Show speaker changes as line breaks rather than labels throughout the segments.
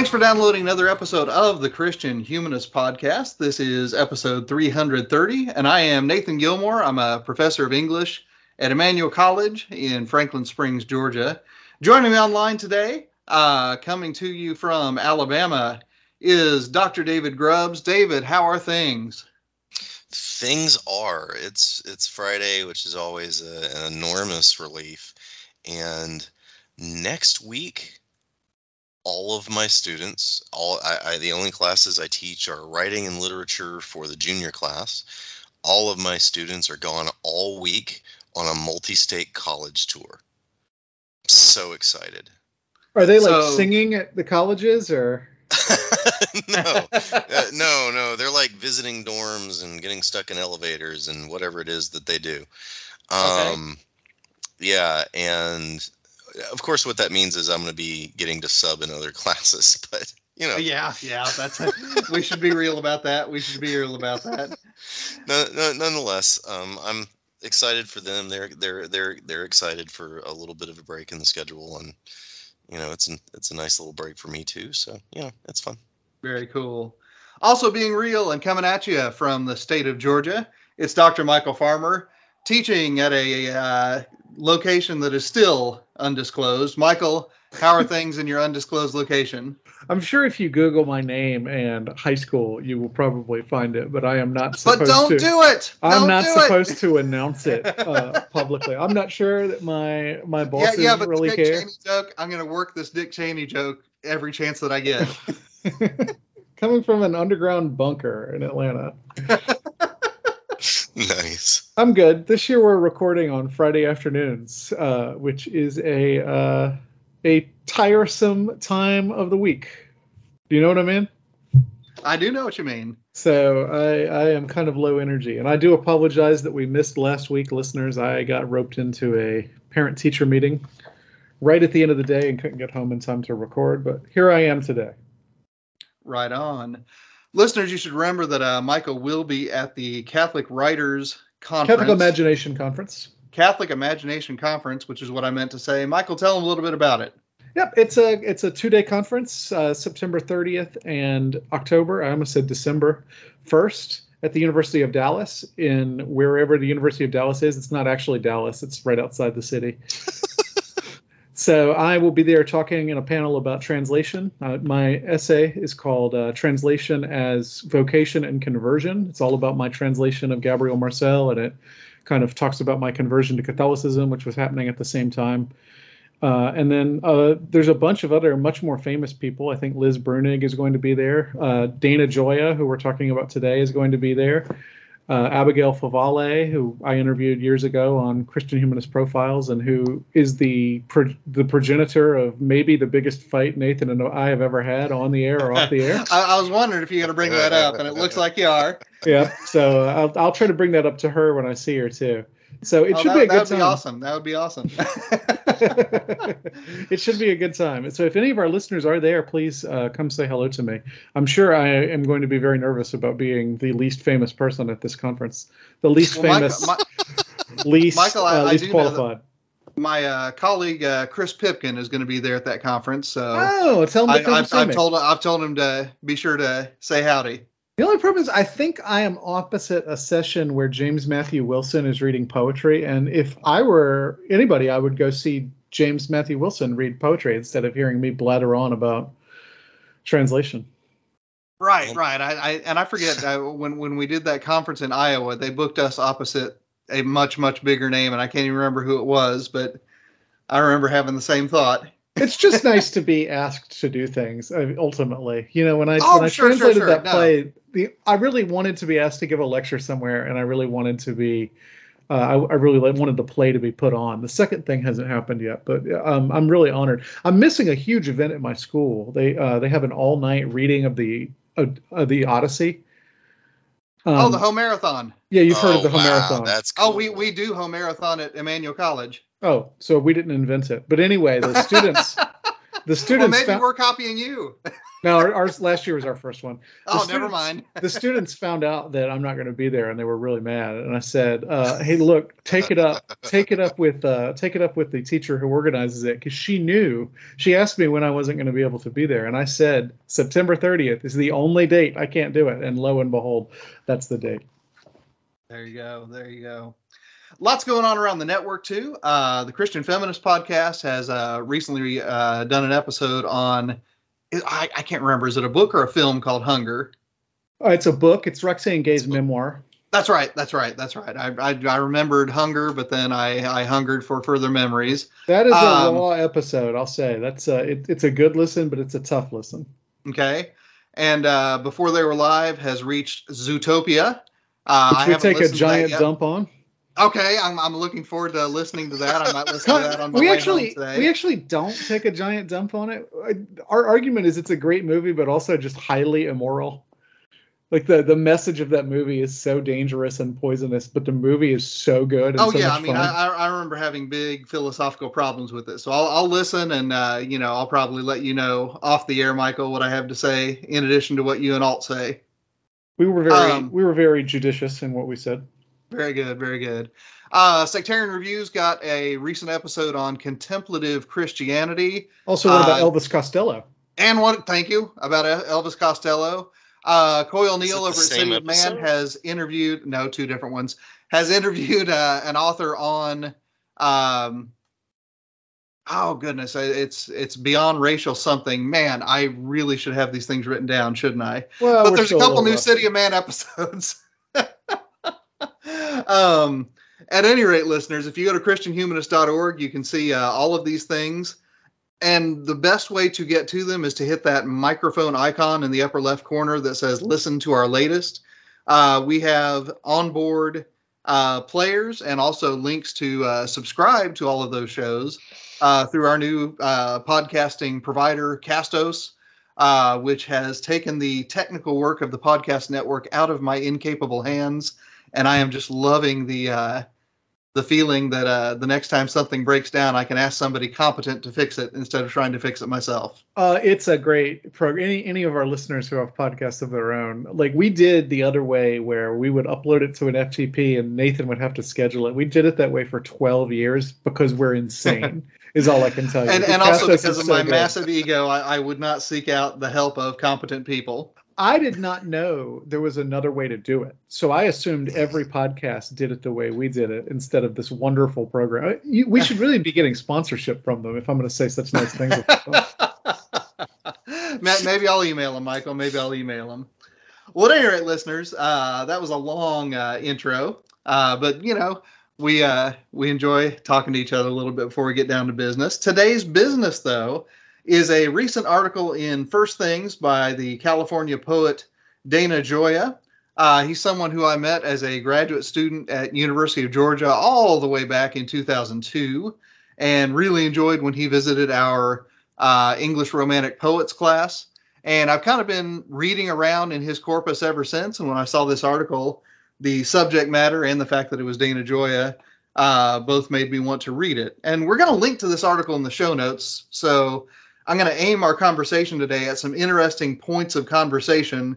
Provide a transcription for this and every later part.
Thanks for downloading another episode of the Christian Humanist Podcast. This is episode 330, and I am Nathan Gilmour. I'm a professor of English at Emmanuel College in Franklin Springs, Georgia. Joining me online today, uh, coming to you from Alabama, is Dr. David Grubbs. David, how are things?
things are it's it's friday which is always a, an enormous relief and next week all of my students all I, I the only classes i teach are writing and literature for the junior class all of my students are gone all week on a multi-state college tour so excited
Are they like
So-
singing at the colleges or?
no, uh, no, no. They're like visiting dorms and getting stuck in elevators and whatever it is that they do.
Okay.
Um, yeah, and of course, what that means is I'm going to be getting to sub in other classes, but you know,
Yeah, yeah, that's we should be real about that. We should be real about that.
no, no, nonetheless, um, I'm excited for them. They're they're they're they're excited for a little bit of a break in the schedule, and you know, it's an, it's a nice little break for me too. So yeah, it's fun.
Very cool. Also being real and coming at you from the state of Georgia, it's Dr. Michial Farmer teaching at a uh, location that is still undisclosed. Michial, how are things in your undisclosed location?
I'm sure if you Google my name and high school, you will probably find it, but I am not supposed to.
But don't
to.
do it.
I'm
Don't
not
do it.
supposed to announce it uh, publicly. I'm not sure that my my bosses
yeah, yeah, but
really
Dick
care.
Cheney joke, I'm going to work this Dick Cheney joke every chance that I get.
Coming from an underground bunker in Atlanta.
nice.
I'm good. This year we're recording on Friday afternoons, uh, which is a uh, a tiresome time of the week. Do you know what I mean?
I do know what you mean.
So I, I am kind of low energy, and I do apologize that we missed last week, listeners. I got roped into a parent-teacher meeting right at the end of the day and couldn't get home in time to record, but here I am today.
Right on. Listeners, you should remember that uh, Michial will be at the Catholic Writers Conference.
Catholic Imagination Conference.
Catholic Imagination Conference, which is what I meant to say. Michial, tell them a little bit about it.
Yep, it's a it's a two day conference, uh, September 30th and October. I almost said December 1st at the University of Dallas in wherever the University of Dallas is. It's not actually Dallas; it's right outside the city. So I will be there talking in a panel about translation. Uh, my essay is called uh, "Translation as Vocation and Conversion." It's all about my translation of Gabriel Marcel, and it kind of talks about my conversion to Catholicism, which was happening at the same time. Uh, and then uh, there's a bunch of other much more famous people. I think Liz Bruenig is going to be there. Uh, Dana Gioia, who we're talking about today, is going to be there. Uh, Abigail Favale, who I interviewed years ago on Christian Humanist Profiles, and who is the pro- the progenitor of maybe the biggest fight Nathan and I have ever had on the air or off the air.
I, I was wondering if you're going to bring that up, and it looks like you are.
Yeah, so I'll, I'll try to bring that up to her when I see her too. So it
Oh,
should
that,
be a good time.
that would be awesome. That would be awesome.
it should be a good time. So if any of our listeners are there, please uh, come say hello to me. I'm sure I am going to be very nervous about being the least famous person at this conference, the least
Well,
famous,
Michial- my,
least
Michial, I-
uh,
I
least
that-
qualified.
my uh, colleague uh, Chris Pipkin is going to be there at that conference, so
Oh, tell him
I,
come
I've, I've
me.
told I've told him to be sure to say howdy.
The only problem is, I think I am opposite a session where James Matthew Wilson is reading poetry, and if I were anybody, I would go see James Matthew Wilson read poetry instead of hearing me blather on about translation.
Right, right. I, I and I forget uh, when when we did that conference in Iowa, they booked us opposite a much much bigger name, and I can't even remember who it was, but I remember having the same thought.
It's just nice to be asked to do things. uh, Ultimately, you know, when I
Oh,
when I
sure, sure,
translated
sure.
that
No.
play, the I really wanted to be asked to give a lecture somewhere, and I really wanted to be. Uh, I, I really wanted the play to be put on. The second thing hasn't happened yet, but um, I'm really honored. I'm missing a huge event at my school. They uh, they have an all night reading of the uh, of the Odyssey. Um,
oh, the Homer marathon.
yeah, you've heard
Oh,
of the Homer
wow,
marathon.
That's cool.
Oh, we, we do Homer marathon at Emmanuel College.
Oh, so we didn't invent it. But anyway, the students, the students.
Well,
students.
maybe
found,
we're copying you.
no, our- ours last year was our first one.
oh, never mind.
the students found out that I'm not going to be there, and they were really mad. And I said, uh, "Hey, look, take it up, take it up with, uh, take it up with the teacher who organizes it, because she knew. She asked me when I wasn't going to be able to be there, and I said September 30th is the only date I can't do it. And lo and behold, that's the date.
There you go. There you go. Lots going on around the network too. Uh, the Christian Feminist Podcast has uh, recently uh, done an episode on. I, I can't remember. Is it a book or a film called Hunger?
Uh, it's a book. It's Roxane Gay's memoir.
That's right. That's right. That's right. I, I, I remembered Hunger, but then I, I hungered for further memories.
That is a
Um,
raw episode. I'll say that's uh, it, it's a good listen, but it's a tough listen.
Okay. And uh, before they were live, has reached Zootopia. Uh, I
we take a
listened to that
giant dump on.
Okay, I'm, I'm looking forward to listening to that. I might listen to that on my
we
way
actually
home today.
we actually don't take a giant dump on it. Our argument is it's a great movie, but also just highly immoral. Like the the message of that movie is so dangerous and poisonous, but the movie is so good. And
Oh
so
yeah, I mean,
fun.
I, I I remember having big philosophical problems with it, so I'll, I'll listen, and uh, you know, I'll probably let you know off the air, Michial, what I have to say in addition to what you and Alt say.
we were very
um,
we were very judicious in what we said.
Very good, very good. Uh, Sectarian Reviews got a recent episode on contemplative Christianity,
Also, what about
uh,
Elvis Costello?
and what? Thank you about Elvis Costello. Uh, Coyle
Is it
Neal
the
over at City of Man has interviewed no two different ones has interviewed uh, an author on um, oh goodness it's it's beyond racial something man I really should have these things written down shouldn't I
Well,
but there's a couple new
rusty.
City of Man episodes. um, at any rate, listeners, if you go to ChristianHumanist.org, you can see uh, all of these things. And the best way to get to them is to hit that microphone icon in the upper left corner that says "Listen to our latest." Uh, we have onboard uh, players and also links to uh, subscribe to all of those shows uh, through our new uh, podcasting provider, Castos uh, which has taken the technical work of the podcast network out of my incapable hands, and I am just loving the uh, the feeling that uh, the next time something breaks down, I can ask somebody competent to fix it instead of trying to fix it myself.
Uh, it's a great program. Any any of our listeners who have podcasts of their own, like we did the other way, where we would upload it to an FTP and Nathan would have to schedule it. We did it that way for 12 years because we're insane. is all I can tell you.
And, and also because of
so
my
good.
massive ego, I, I would not seek out the help of competent people.
I did not know there was another way to do it, so I assumed every podcast did it the way we did it instead of this wonderful program. You, we should really be getting sponsorship from them if I'm going to say such nice things. About them.
Ma- Maybe I'll email him, Michial. Maybe I'll email him. Well, at any rate, listeners, uh, that was a long uh, intro, uh, but you know, we uh, we enjoy talking to each other a little bit before we get down to business. Today's business, though, is a recent article in First Things by the California poet Dana Gioia. Uh, he's someone who I met as a graduate student at University of Georgia all the way back in 2002, and really enjoyed when he visited our uh, English Romantic Poets class. And I've kind of been reading around in his corpus ever since. And when I saw this article, the subject matter and the fact that it was Dana Gioia uh, both made me want to read it. And we're going to link to this article in the show notes. So I'm going to aim our conversation today at some interesting points of conversation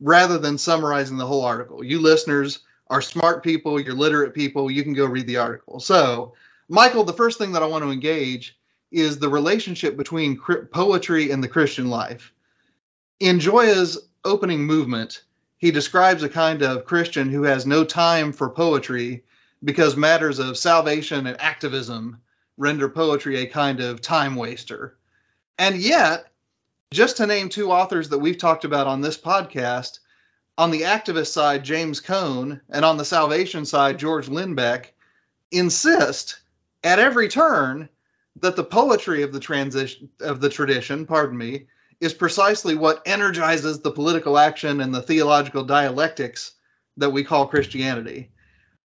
rather than summarizing the whole article. You listeners are smart people, you're literate people, you can go read the article. So, Michial, the first thing that I want to engage is the relationship between poetry and the Christian life. In Gioia's opening movement, he describes a kind of Christian who has no time for poetry because matters of salvation and activism render poetry a kind of time waster. And yet, just to name two authors that we've talked about on this podcast, on the activist side, James Cone, and on the salvation side, George Lindbeck, insist at every turn that the poetry of the transition of the tradition, pardon me, is precisely what energizes the political action and the theological dialectics that we call Christianity.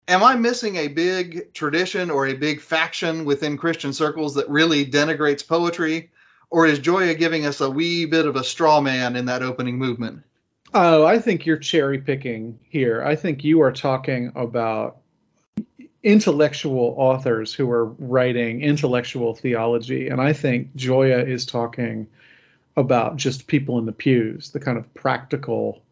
Am I missing a big tradition or a big faction within Christian circles that really denigrates poetry? Or is Gioia giving us a wee bit of a straw man in that opening movement?
Oh, I think you're cherry picking here. I think you are talking about intellectual authors who are writing intellectual theology. And I think Gioia is talking about just people in the pews, the kind of practical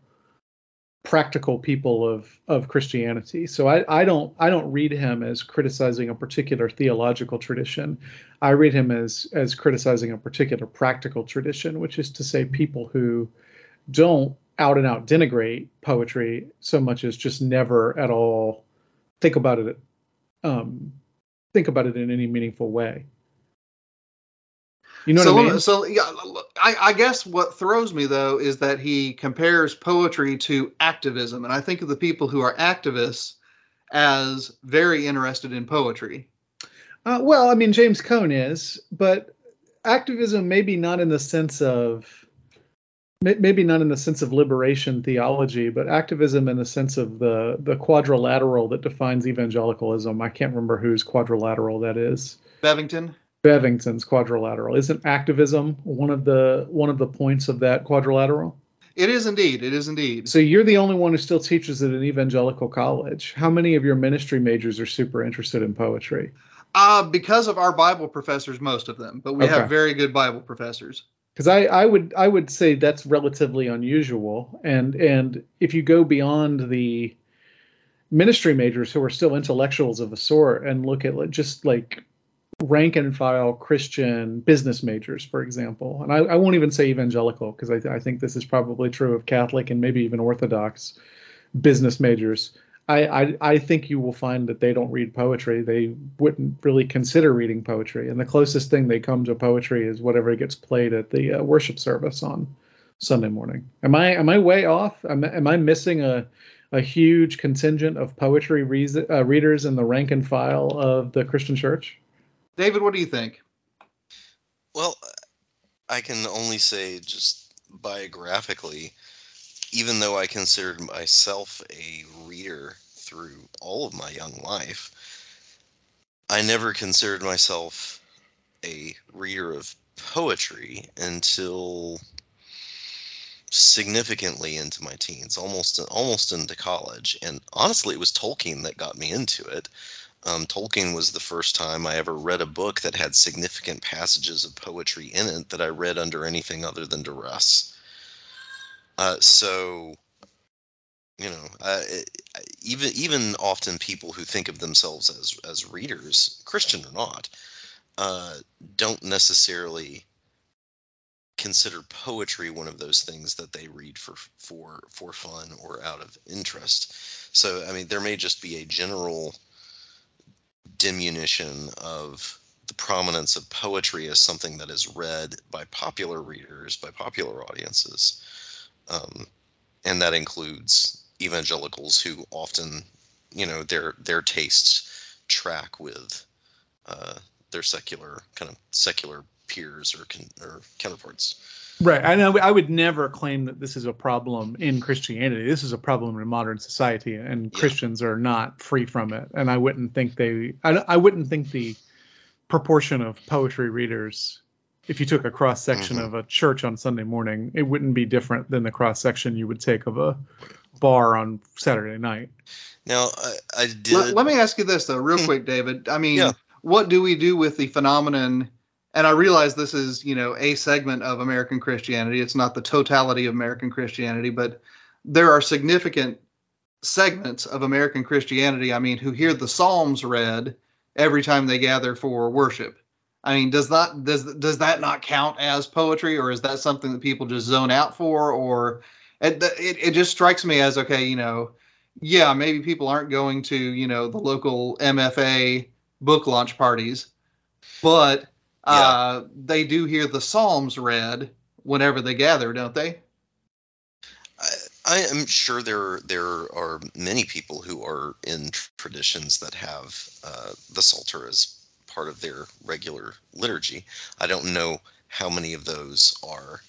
practical people of of Christianity. So I, I don't I don't read him as criticizing a particular theological tradition. I read him as as criticizing a particular practical tradition, which is to say people who don't out and out denigrate poetry so much as just never at all think about it um, think about it in any meaningful way. You know
so,
what I mean?
So yeah, I, I guess what throws me though is that he compares poetry to activism, and I think of the people who are activists as very interested in poetry.
Uh, well, I mean, James Cone is, but activism maybe not in the sense of maybe not in the sense of liberation theology, but activism in the sense of the the quadrilateral that defines evangelicalism. I can't remember whose quadrilateral that is.
Bebbington.
Bebbington's quadrilateral. Isn't activism one of the one of the points of that quadrilateral?
It is indeed. It is indeed.
So you're the only one who still teaches at an evangelical college. How many of your ministry majors are super interested in poetry?
Uh, because of our Bible professors, most of them, but we
Okay.
have very good Bible professors.
Because I, I would I would say that's relatively unusual. And and if you go beyond the ministry majors who are still intellectuals of a sort and look at just like rank and file Christian business majors, for example, and I, I won't even say evangelical because I, I think this is probably true of Catholic and maybe even Orthodox business majors. I, I, I think you will find that they don't read poetry. They wouldn't really consider reading poetry, and the closest thing they come to poetry is whatever gets played at the uh, worship service on Sunday morning. Am I am I way off? Am, am I missing a a huge contingent of poetry reas uh, readers in the rank and file of the Christian church?
David, what do you think?
Well, I can only say just biographically, even though I considered myself a reader through all of my young life, I never considered myself a reader of poetry until significantly into my teens, almost almost into college. And honestly, it was Tolkien that got me into it. Um, Tolkien was the first time I ever read a book that had significant passages of poetry in it that I read under anything other than duress. Uh, so, you know, uh, it, even even often people who think of themselves as as readers, Christian or not, uh, don't necessarily consider poetry one of those things that they read for for for fun or out of interest. So, I mean, there may just be a general diminution of the prominence of poetry as something that is read by popular readers, by popular audiences. Um, and that includes evangelicals who often, you know, their their tastes track with uh, their secular kind of secular peers or con- or counterparts.
Right. I. I would never claim that this is a problem in Christianity. This is a problem in modern society, and
Yeah.
Christians are not free from it. And I wouldn't think they. I, I wouldn't think the proportion of poetry readers, if you took a cross section
Mhm.
of a church on Sunday morning, it wouldn't be different than the cross section you would take of a bar on Saturday night.
Now, I, I did.
Let, let me ask you this though, real
Hmm.
quick, David. I mean,
Yeah.
what do we do with the phenomenon? And I realize this is, you know, a segment of American Christianity. It's not the totality of American Christianity, but there are significant segments of American Christianity. I mean, who hear the Psalms read every time they gather for worship. I mean, does that does does that not count as poetry, or is that something that people just zone out for, or it it, it just strikes me as okay, you know, yeah, maybe people aren't going to, you know, the local MFA book launch parties, but uh, they do hear the Psalms read whenever they gather, don't they?
I, I am sure there there are many people who are in traditions that have uh, the Psalter as part of their regular liturgy. I don't know how many of those are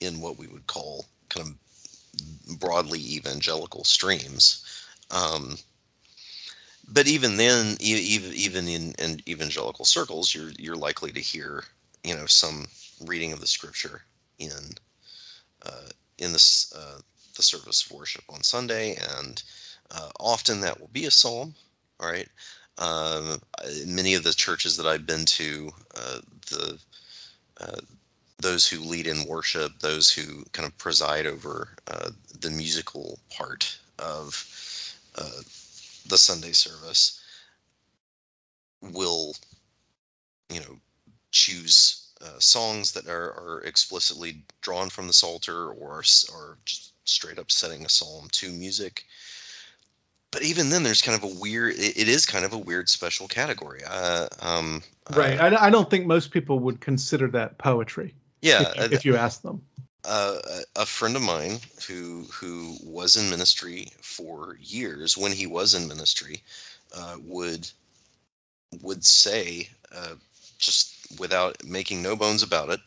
in what we would call kind of broadly evangelical streams. Um, but even then, even even in, in evangelical circles, you're you're likely to hear you know some reading of the scripture in uh, in this uh, the service of worship on Sunday, and uh, often that will be a psalm. All right. Um, many of the churches that I've been to, uh, the uh, those who lead in worship, those who kind of preside over uh, the musical part of the Sunday service, will, you know, choose uh, songs that are, are explicitly drawn from the Psalter or or just straight up setting a psalm to music. But even then, there's kind of a weird. It, it is kind of a weird special category. Uh, um,
Right.
uh,
I, I don't think most people would consider that poetry.
yeah.
if, you,
uh,
if you ask them.
Uh, a friend of mine who who was in ministry for years when he was in ministry uh, would would say uh, just without making no bones about it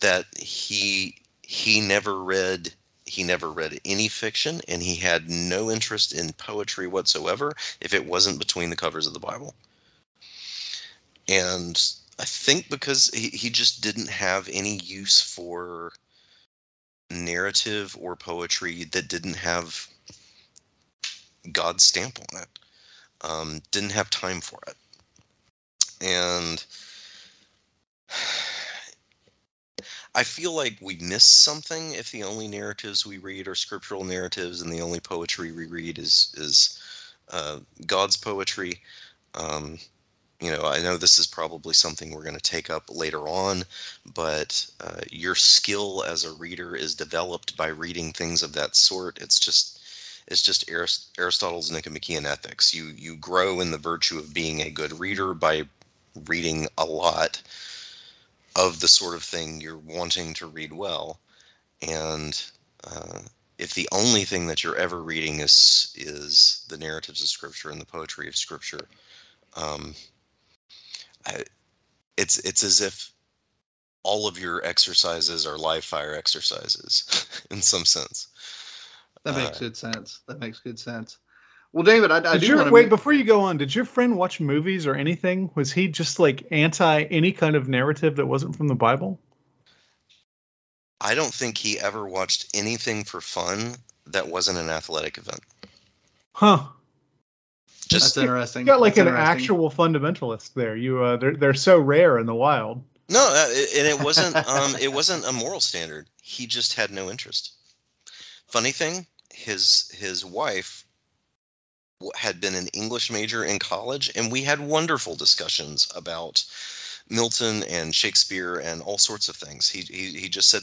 that he he never read he never read any fiction and he had no interest in poetry whatsoever if it wasn't between the covers of the bible. And i think because he, he just didn't have any use for narrative or poetry that didn't have God's stamp on it. Um, didn't have time for it. And I feel like we miss something if the only narratives we read are scriptural narratives and the only poetry we read is is uh, God's poetry. Um, you know, I know this is probably something we're going to take up later on, but uh, your skill as a reader is developed by reading things of that sort. It's just it's just Arist- Aristotle's Nicomachean Ethics. You you grow in the virtue of being a good reader by reading a lot of the sort of thing you're wanting to read well, and uh, if the only thing that you're ever reading is is the narratives of Scripture and the poetry of Scripture, um, I, it's it's as if all of your exercises are live fire exercises in some sense.
That makes
Uh,
good sense. That makes good sense. Well, David, I, I
Did
do
your, wait
to.
before you go on? Did your friend watch movies or anything? Was he just like anti any kind of narrative that wasn't from the Bible?
I don't think he ever watched anything for fun that wasn't an athletic event.
Huh?
Just
That's interesting.
You got like
That's
an actual fundamentalist there. You uh, they're they're so rare in the wild.
no, uh, and it wasn't um it wasn't a moral standard. He just had no interest. Funny thing, his his wife had been an English major in college, and we had wonderful discussions about Milton and Shakespeare and all sorts of things. He he, he just said,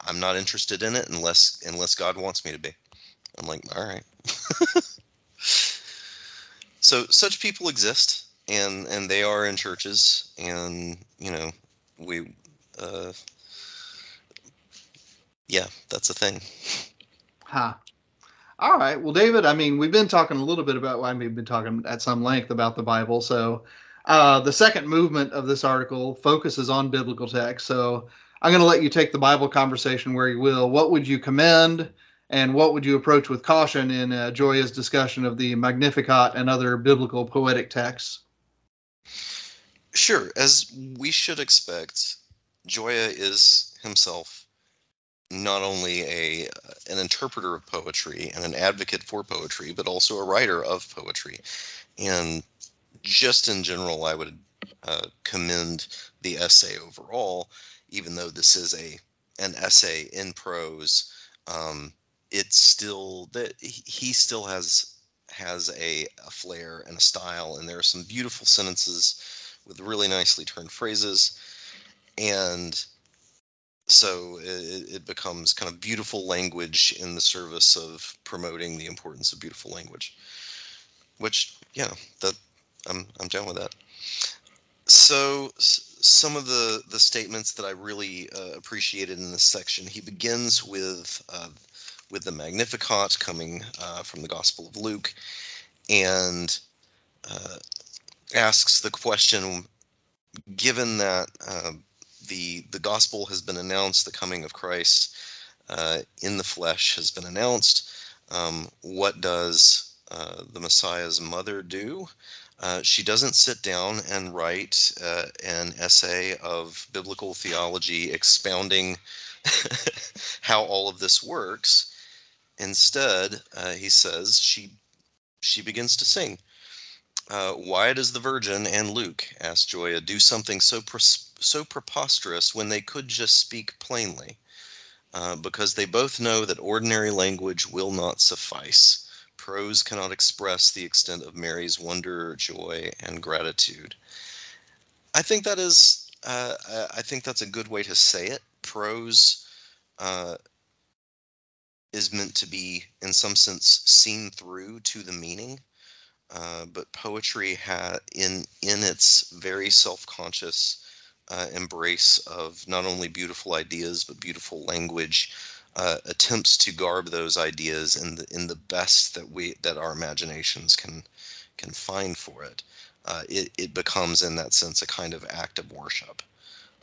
"I'm not interested in it unless unless God wants me to be." I'm like, all right. so such people exist, and and they are in churches, and you know we, uh, yeah, that's a thing.
Huh. All right. Well, David, I mean, we've been talking a little bit about, well, we've been talking at some length about the Bible. So uh, the second movement of this article focuses on biblical text. So I'm going to let you take the Bible conversation where you will. What would you commend and what would you approach with caution in uh, Gioia's discussion of the Magnificat and other biblical poetic texts?
Sure, as we should expect, Gioia is himself not only a an interpreter of poetry and an advocate for poetry, but also a writer of poetry. And just in general, I would uh, commend the essay overall, even though this is a an essay in prose. Um, it's still that he still has has a, a flair and a style, and there are some beautiful sentences with really nicely turned phrases, and so it, it becomes kind of beautiful language in the service of promoting the importance of beautiful language. Which, yeah, that I'm I'm down with that. So some of the the statements that I really uh, appreciated in this section, he begins with uh, with the Magnificat coming uh, from the Gospel of Luke, and uh, asks the question given that uh, the the gospel has been announced, the coming of Christ uh, in the flesh has been announced, um, what does uh, the Messiah's mother do? Uh, she doesn't sit down and write uh, an essay of biblical theology expounding how all of this works. Instead, uh, he says she she begins to sing. Uh, why does the Virgin and Luke, asked Gioia, do something so pres- so preposterous when they could just speak plainly? Uh, because they both know that ordinary language will not suffice. Prose cannot express the extent of Mary's wonder, joy, and gratitude. I think that is, uh, I think that's a good way to say it. Prose uh, is meant to be, in some sense, seen through to the meaning. Uh, but poetry in in its very self-conscious uh, embrace of not only beautiful ideas but beautiful language uh, attempts to garb those ideas in the in the best that we that our imaginations can can find for it. Uh, it it becomes in that sense a kind of act of worship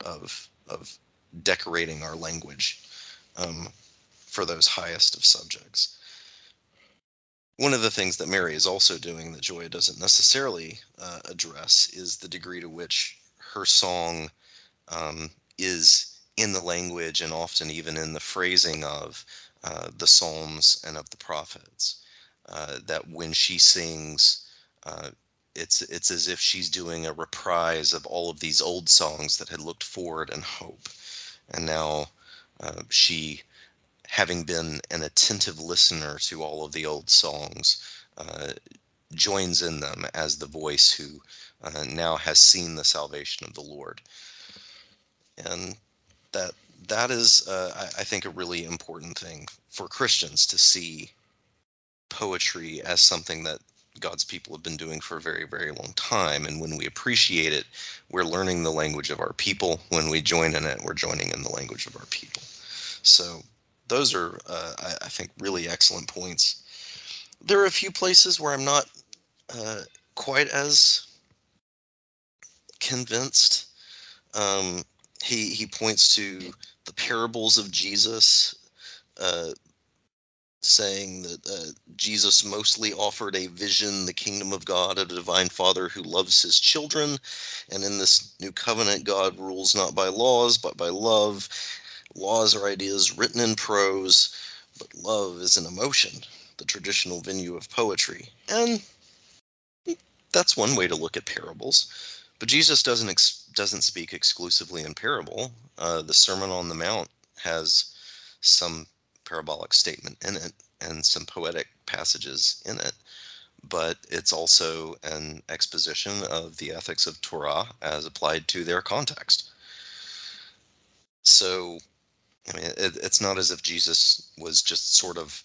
of of decorating our language um, for those highest of subjects one of the things that Mary is also doing that Gioia doesn't necessarily uh, address is the degree to which her song um, is in the language and often even in the phrasing of uh, the Psalms and of the prophets. Uh, that when she sings, uh, it's it's as if she's doing a reprise of all of these old songs that had looked forward and hope, and now uh, she having been an attentive listener to all of the old songs, uh, joins in them as the voice who uh, now has seen the salvation of the Lord. And that that is, uh, I, I think, a really important thing for Christians to see poetry as something that God's people have been doing for a very, very long time. And when we appreciate it, we're learning the language of our people. When we join in it, we're joining in the language of our people. So those are, uh, I, I, think, really excellent points. There are a few places where I'm not uh, quite as convinced. Um, he he points to the parables of Jesus, uh, saying that uh, Jesus mostly offered a vision, the kingdom of God, a divine Father who loves his children, and in this new covenant, God rules not by laws but by love, Laws are ideas written in prose, but love is an emotion, the traditional venue of poetry. And that's one way to look at parables. But Jesus doesn't ex- doesn't speak exclusively in parable. Uh, the Sermon on the Mount has some parabolic statement in it and some poetic passages in it, but it's also an exposition of the ethics of Torah as applied to their context. So I mean, it, it's not as if Jesus was just sort of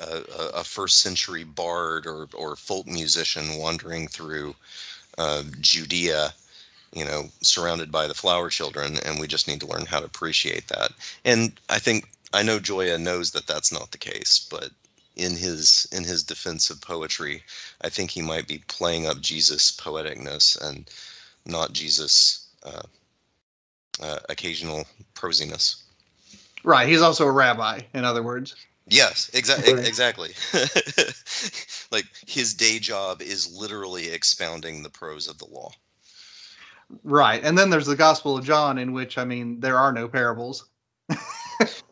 a, a first century bard or, or folk musician wandering through uh, Judea, you know, surrounded by the flower children, and we just need to learn how to appreciate that. And I think I know Gioia knows that that's not the case, but in his in his defense of poetry, I think he might be playing up Jesus' poeticness and not Jesus' uh, uh, occasional prosiness.
Right. He's also a rabbi, in other words.
Yes, exa-
Right.
exactly. like his day job is literally expounding the prose of the law.
Right. And then there's the Gospel of John, in which, I mean, there are no parables.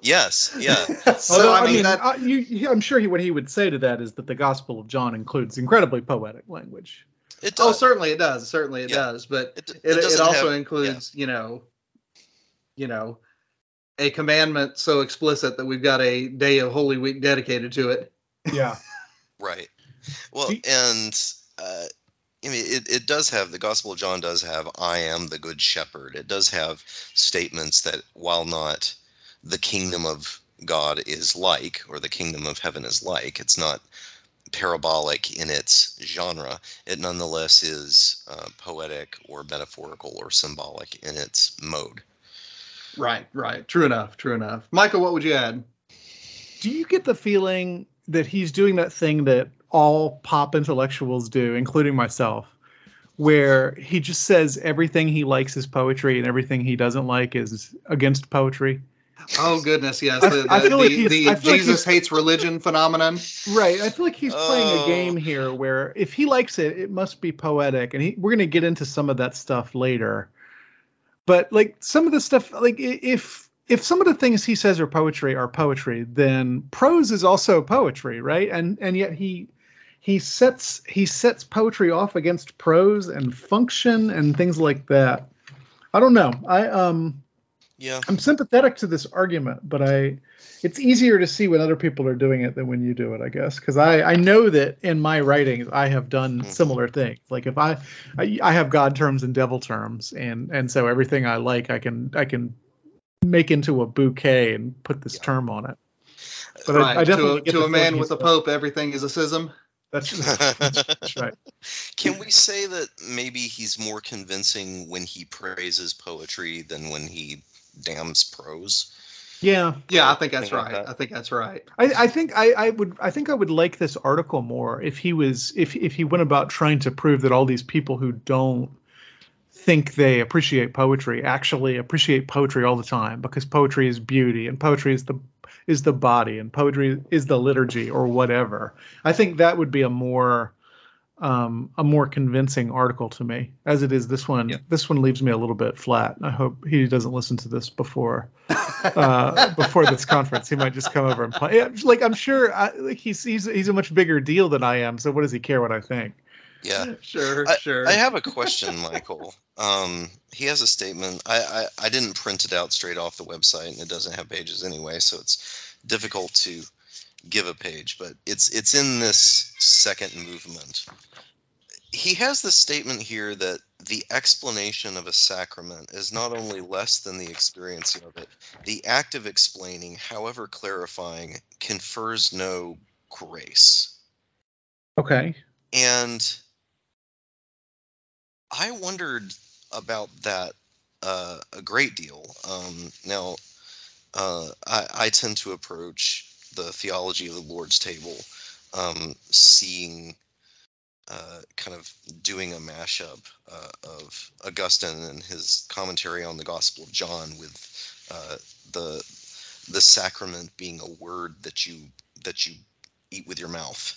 Yes, yeah.
so,
Although,
I mean, that,
uh, you, I'm sure he, what he would say to that is that the Gospel of John includes incredibly poetic language.
It
oh, certainly it does. Certainly it
Yeah.
does. But
It,
it, it,
doesn't
also
have-
includes, you know, you know, a commandment so explicit that we've got a day of Holy Week dedicated to it.
Yeah.
Right. Well, and uh, I mean, it, it does have the Gospel of John does have "I am the Good Shepherd." It does have statements that, while not the kingdom of God is like, or the kingdom of heaven is like, it's not parabolic in its genre. It nonetheless is uh, poetic or metaphorical or symbolic in its mode.
Right. Right. True enough. True enough. Michial, what would you add?
Do you get the feeling that he's doing that thing that all pop intellectuals do, including myself, where he just says everything he likes is poetry and everything he doesn't like is against poetry.
Oh goodness, yes.
I-
The,
I
the,
feel like
the-
he's-
the
I feel like
Jesus
he's-
hates religion phenomenon.
Right. I feel like he's playing a
Oh.
game here where if he likes it, it must be poetic, and he, we're going to get into some of that stuff later. But like some of the stuff, like if if some of the things he says are poetry are poetry, then prose is also poetry, right? And and yet he he sets he sets poetry off against prose and function and things like that. I don't know. I um
Yeah.
I'm sympathetic to this argument, but I it's easier to see when other people are doing it than when you do it, I guess, because I I know that in my writings I have done
Mhm.
similar things. Like if I, I I have God terms and devil terms, and and so everything I like I can I can make into a bouquet and put this
Yeah.
term on it. But I,
right.
I definitely
to
get
a, to a man with a pope, everything is a schism.
That's, that's, that's right.
Can we say that maybe he's more convincing when he praises poetry than when he damns prose?
Yeah,
Yeah, I think that's
Think like
right.
that.
I think that's right.
I, I think I, I would I think I would like this article more if he was if if he went about trying to prove that all these people who don't think they appreciate poetry actually appreciate poetry all the time because poetry is beauty and poetry is the is the body and poetry is the liturgy or whatever. I think that would be a more um, a more convincing article to me. As it is, this one
Yeah.
this one leaves me a little bit flat. I hope he doesn't listen to this before uh, before this conference. He might just come over and play. Like I'm sure, I, like he's he's he's a much bigger deal than I am. So what does he care what I think?
Yeah.
Sure, sure.
I have a question, Michial. Um, he has a statement. I, I, I didn't print it out straight off the website, and it doesn't have pages anyway, so it's difficult to give a page. But it's it's in this second movement. He has the statement here that the explanation of a sacrament is not only less than the experiencing of it. The act of explaining, however clarifying, confers no grace.
Okay.
And I wondered about that uh, a great deal. Um, now, uh, I, I tend to approach the theology of the Lord's table, um, seeing uh, kind of doing a mashup uh, of Augustine and his commentary on the Gospel of John with uh, the the sacrament being a word that you that you eat with your mouth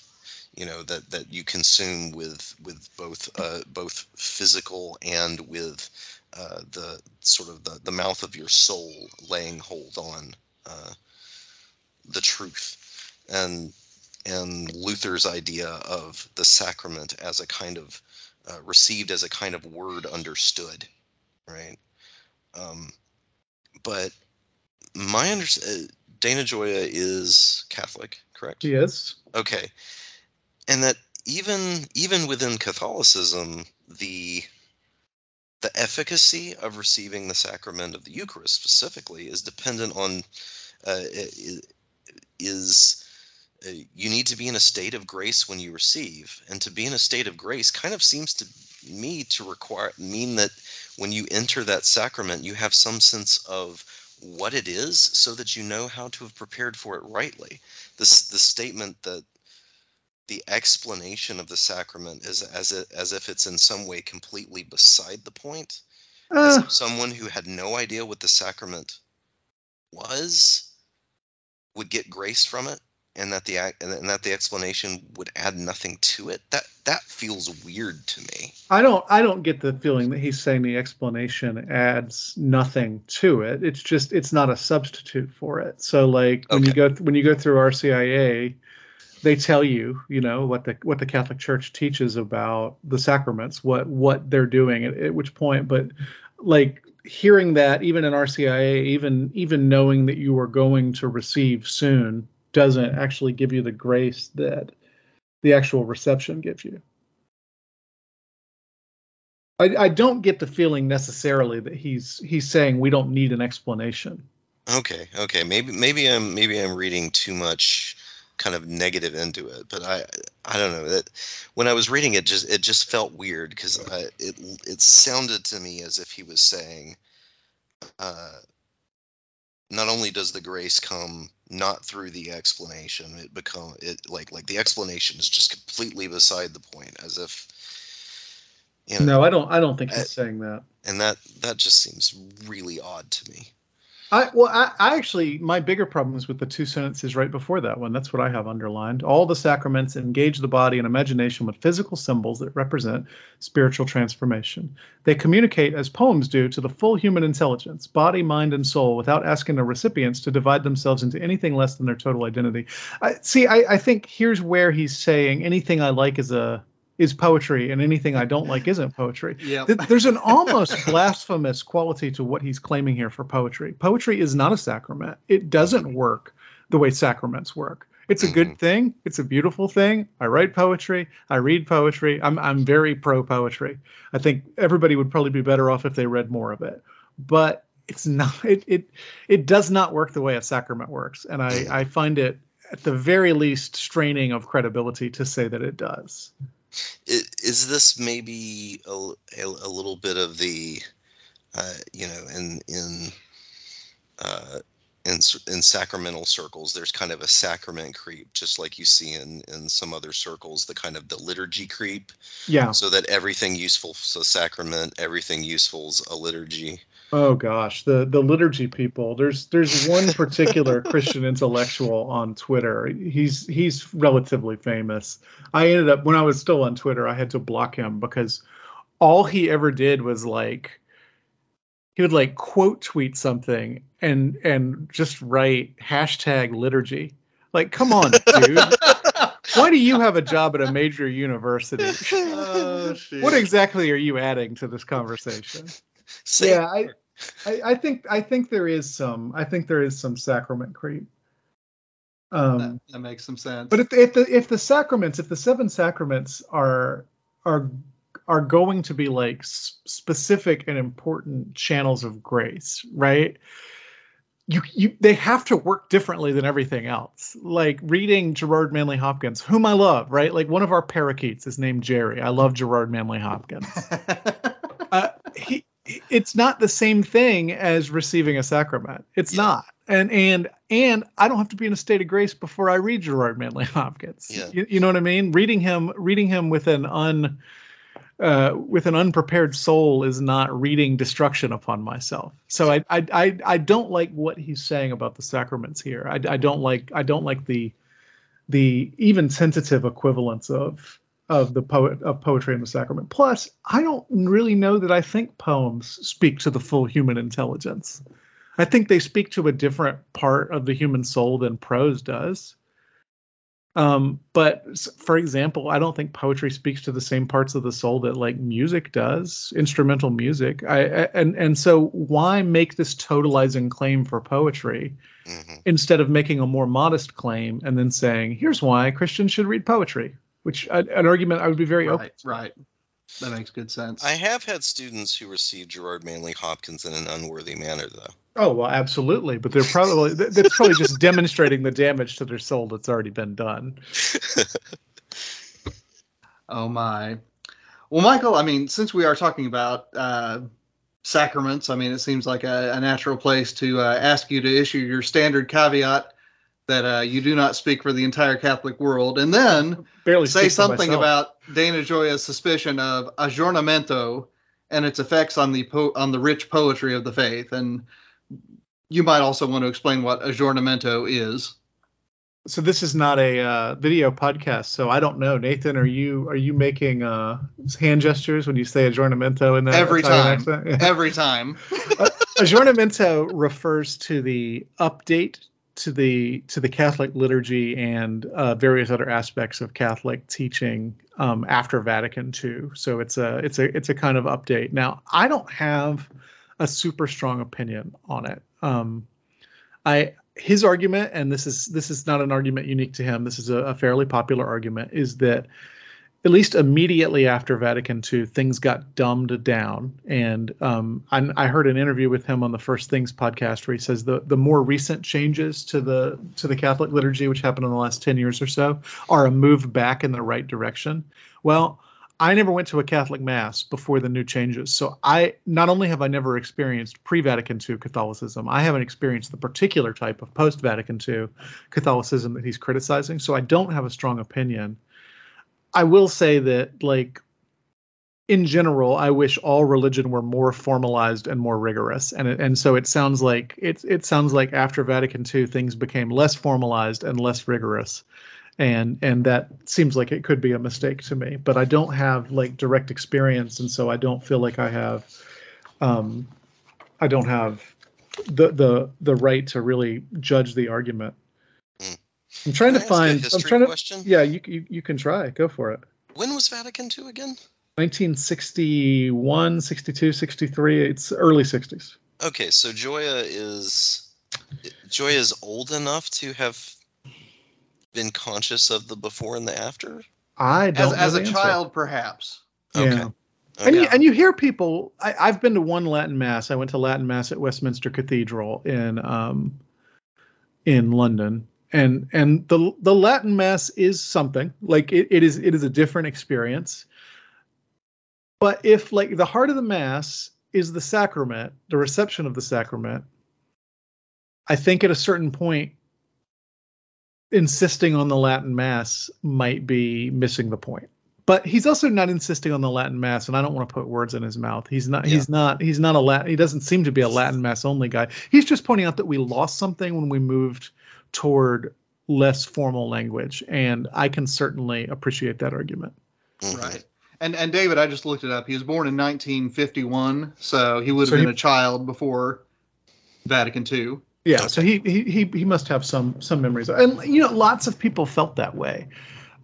you know that that you consume with with both uh, both physical and with uh, the sort of the, the mouth of your soul laying hold on uh, the truth and and Luther's idea of the sacrament as a kind of uh, received as a kind of word understood right? Um, but my under uh, Dana Gioia is Catholic correct?
Yes.
okay. And that even even within catholicism the the efficacy of receiving the sacrament of the eucharist specifically is dependent on uh, is uh, you need to be in a state of grace when you receive. And to be in a state of grace kind of seems to me to require mean that when you enter that sacrament you have some sense of what it is so that you know how to have prepared for it rightly. This the statement that the explanation of the sacrament is as it, as if it's in some way completely beside the point. As
Uh,
if someone who had no idea what the sacrament was would get grace from it and that the and that the explanation would add nothing to it that that feels weird to me
I don't I don't get the feeling that he's saying the explanation adds nothing to it. It's just it's not a substitute for it. So like when you go when you go through RCIA, they tell you, you know, what the what the Catholic Church teaches about the sacraments, what what they're doing at, at which point, but like hearing that even in RCIA, even even knowing that you are going to receive soon doesn't actually give you the grace that the actual reception gives you. I, I don't get the feeling necessarily that he's he's saying we don't need an explanation.
okay okay maybe maybe i'm maybe i'm reading too much kind of negative into it but i i don't know that when i was reading it just it just felt weird because it it sounded to me as if he was saying uh not only does the grace come not through the explanation it become it like like the explanation is just completely beside the point as if You know,
No, I don't. I don't think
Uh,
he's saying that.
and that that just seems really odd to me.
I well, I, I actually my bigger problem is with the two sentences right before that one. That's what I have underlined. All the sacraments engage the body and imagination with physical symbols that represent spiritual transformation. They communicate as poems do to the full human intelligence, body, mind, and soul, without asking the recipients to divide themselves into anything less than their total identity. I, see, I, I think here's where he's saying anything I like is a is poetry, and anything I don't like isn't poetry. Th- There's an almost blasphemous quality to what he's claiming here for poetry. Poetry is not a sacrament. It doesn't work the way sacraments work. It's a good mm-hmm. thing. It's a beautiful thing. I write poetry. I read poetry. I'm I'm very pro poetry. I think everybody would probably be better off if they read more of it. But it's not it it it does not work the way a sacrament works. And I I find it at the very least straining of credibility to say that it does.
Is this maybe a, a, a little bit of the, uh, you know, in in uh, in in sacramental circles, there's kind of a sacrament creep, just like you see in in some other circles, the kind of the liturgy creep,
Yeah.
so that everything useful is a sacrament, everything useful is a liturgy.
Oh gosh, the the liturgy people. There's there's one particular Christian intellectual on Twitter. He's he's relatively famous. I ended up when I was still on Twitter, I had to block him because all he ever did was like he would like quote tweet something and and just write hashtag liturgy. Like, come on, dude. Why do you have a job at a major university?
Oh,
what exactly are you adding to this conversation?
Say,
yeah I, I i think i think there is some i think there is some sacrament creep. Um
that, that makes some sense.
but if the, if the if the sacraments if the seven sacraments are are are going to be like specific and important channels of grace right? You, you they have to work differently than everything else. Like reading gerard manley hopkins whom i love right? Like one of our parakeets is named jerry. I love gerard manley hopkins it's not the same thing as receiving a sacrament. It's
Yeah.
not. And and and I don't have to be in a state of grace before I read Gerard Manley Hopkins.
Yeah.
You, you know what I mean? Reading him reading him with an un uh, with an unprepared soul is not reading destruction upon myself. So I, I I I don't like what he's saying about the sacraments here. I, I don't like I don't like the the even tentative equivalence of of the poet of poetry and the sacrament. Plus, I don't really know that I think poems speak to the full human intelligence. I think they speak to a different part of the human soul than prose does. Um, but for example, I don't think poetry speaks to the same parts of the soul that like music does, instrumental music. I, I and and so why make this totalizing claim for poetry
mhm.
instead of making a more modest claim and then saying, "Here's why Christians should read poetry," which uh, an argument I would be very open.
right, right. That makes good sense.
I have had students who received Gerard Manley Hopkins in an unworthy manner, though.
Oh well, absolutely, but they're probably th- that's probably just demonstrating the damage to their soul that's already been done.
Oh my. Well, Michial, I mean, since we are talking about uh, sacraments, I mean, it seems like a, a natural place to uh, ask you to issue your standard caveat that uh, you do not speak for the entire Catholic world, and then
Barely
say something about Dana Gioia's suspicion of aggiornamento and its effects on the po- on the rich poetry of the faith, and you might also want to explain what aggiornamento is.
So this is not a uh, video podcast, so I don't know. Nathan, are you are you making uh, hand gestures when you say aggiornamento in that
Every
Italian
time.
accent?
Every time.
aggiornamento refers to the update to the to the Catholic liturgy and uh, various other aspects of Catholic teaching um, after Vatican II. So it's a it's a it's a kind of update. Now I don't have a super strong opinion on it. Um, I his argument, and this is this is not an argument unique to him. This is a, a fairly popular argument. Is that at least immediately after Vatican II, things got dumbed down. And um, I, I heard an interview with him on the First Things podcast where he says the the more recent changes to the to the Catholic liturgy, which happened in the last ten years or so, are a move back in the right direction. Well, I never went to a Catholic mass before the new changes, so I not only have I never experienced pre-Vatican II Catholicism, I haven't experienced the particular type of post-Vatican II Catholicism that he's criticizing. So I don't have a strong opinion. I will say that like in general, I wish all religion were more formalized and more rigorous, and and so it sounds like it it sounds like after Vatican II things became less formalized and less rigorous, and and that seems like it could be a mistake to me. But I don't have like direct experience, and so I don't feel like I have, um, I don't have the the the right to really judge the argument. I'm trying
Can
to
I ask a
find. I'm
history
trying to.
question?
Yeah, you, you you can try. Go for it.
When was Vatican II again?
1961, 62, 63. It's early 60s.
Okay, so Gioia is Gioia is old enough to have been conscious of the before and the after.
I
As,
don't know
as a
answer.
child, perhaps.
Yeah.
Okay.
And, you, and you hear people. I, I've been to one Latin mass. I went to Latin mass at Westminster Cathedral in um, in London, and and the the Latin mass is something like it, it is it is a different experience. But if like the heart of the mass is the sacrament, the reception of the sacrament, I think at a certain point, insisting on the Latin mass might be missing the point but he's also not insisting on the Latin mass, and I don't want to put words in his mouth. He's not. He's not. He's not a Latin. He doesn't seem to be a Latin mass only guy. He's just pointing out that we lost something when we moved toward less formal language, and I can certainly appreciate that argument.
Mhm.
Right. And and David, I just looked it up. He was born in 1951, so he would have
So
been
he-
a child before Vatican II.
Yeah, so he, he he he must have some some memories, and you know, lots of people felt that way.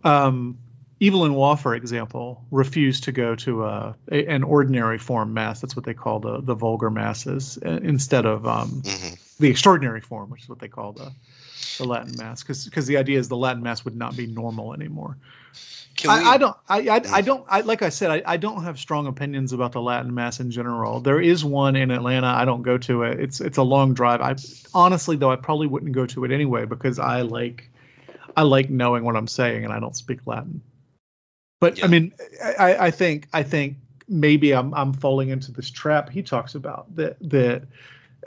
Um, Evelyn Waugh, for example, refused to go to a, a an ordinary form mass. That's what they call the the vulgar masses, uh, instead of um,
Mhm.
the extraordinary form, which is what they call the the Latin mass, because the idea is the Latin mass would not be normal anymore. I, I don't. I, I, I don't. I, like I said, I, I don't have strong opinions about the Latin Mass in general. There is one in Atlanta. I don't go to it. It's it's a long drive. I honestly though I probably wouldn't go to it anyway because I like I like knowing what I'm saying and I don't speak Latin. But
Yeah.
I mean, I, I think I think maybe I'm I'm falling into this trap he talks about that that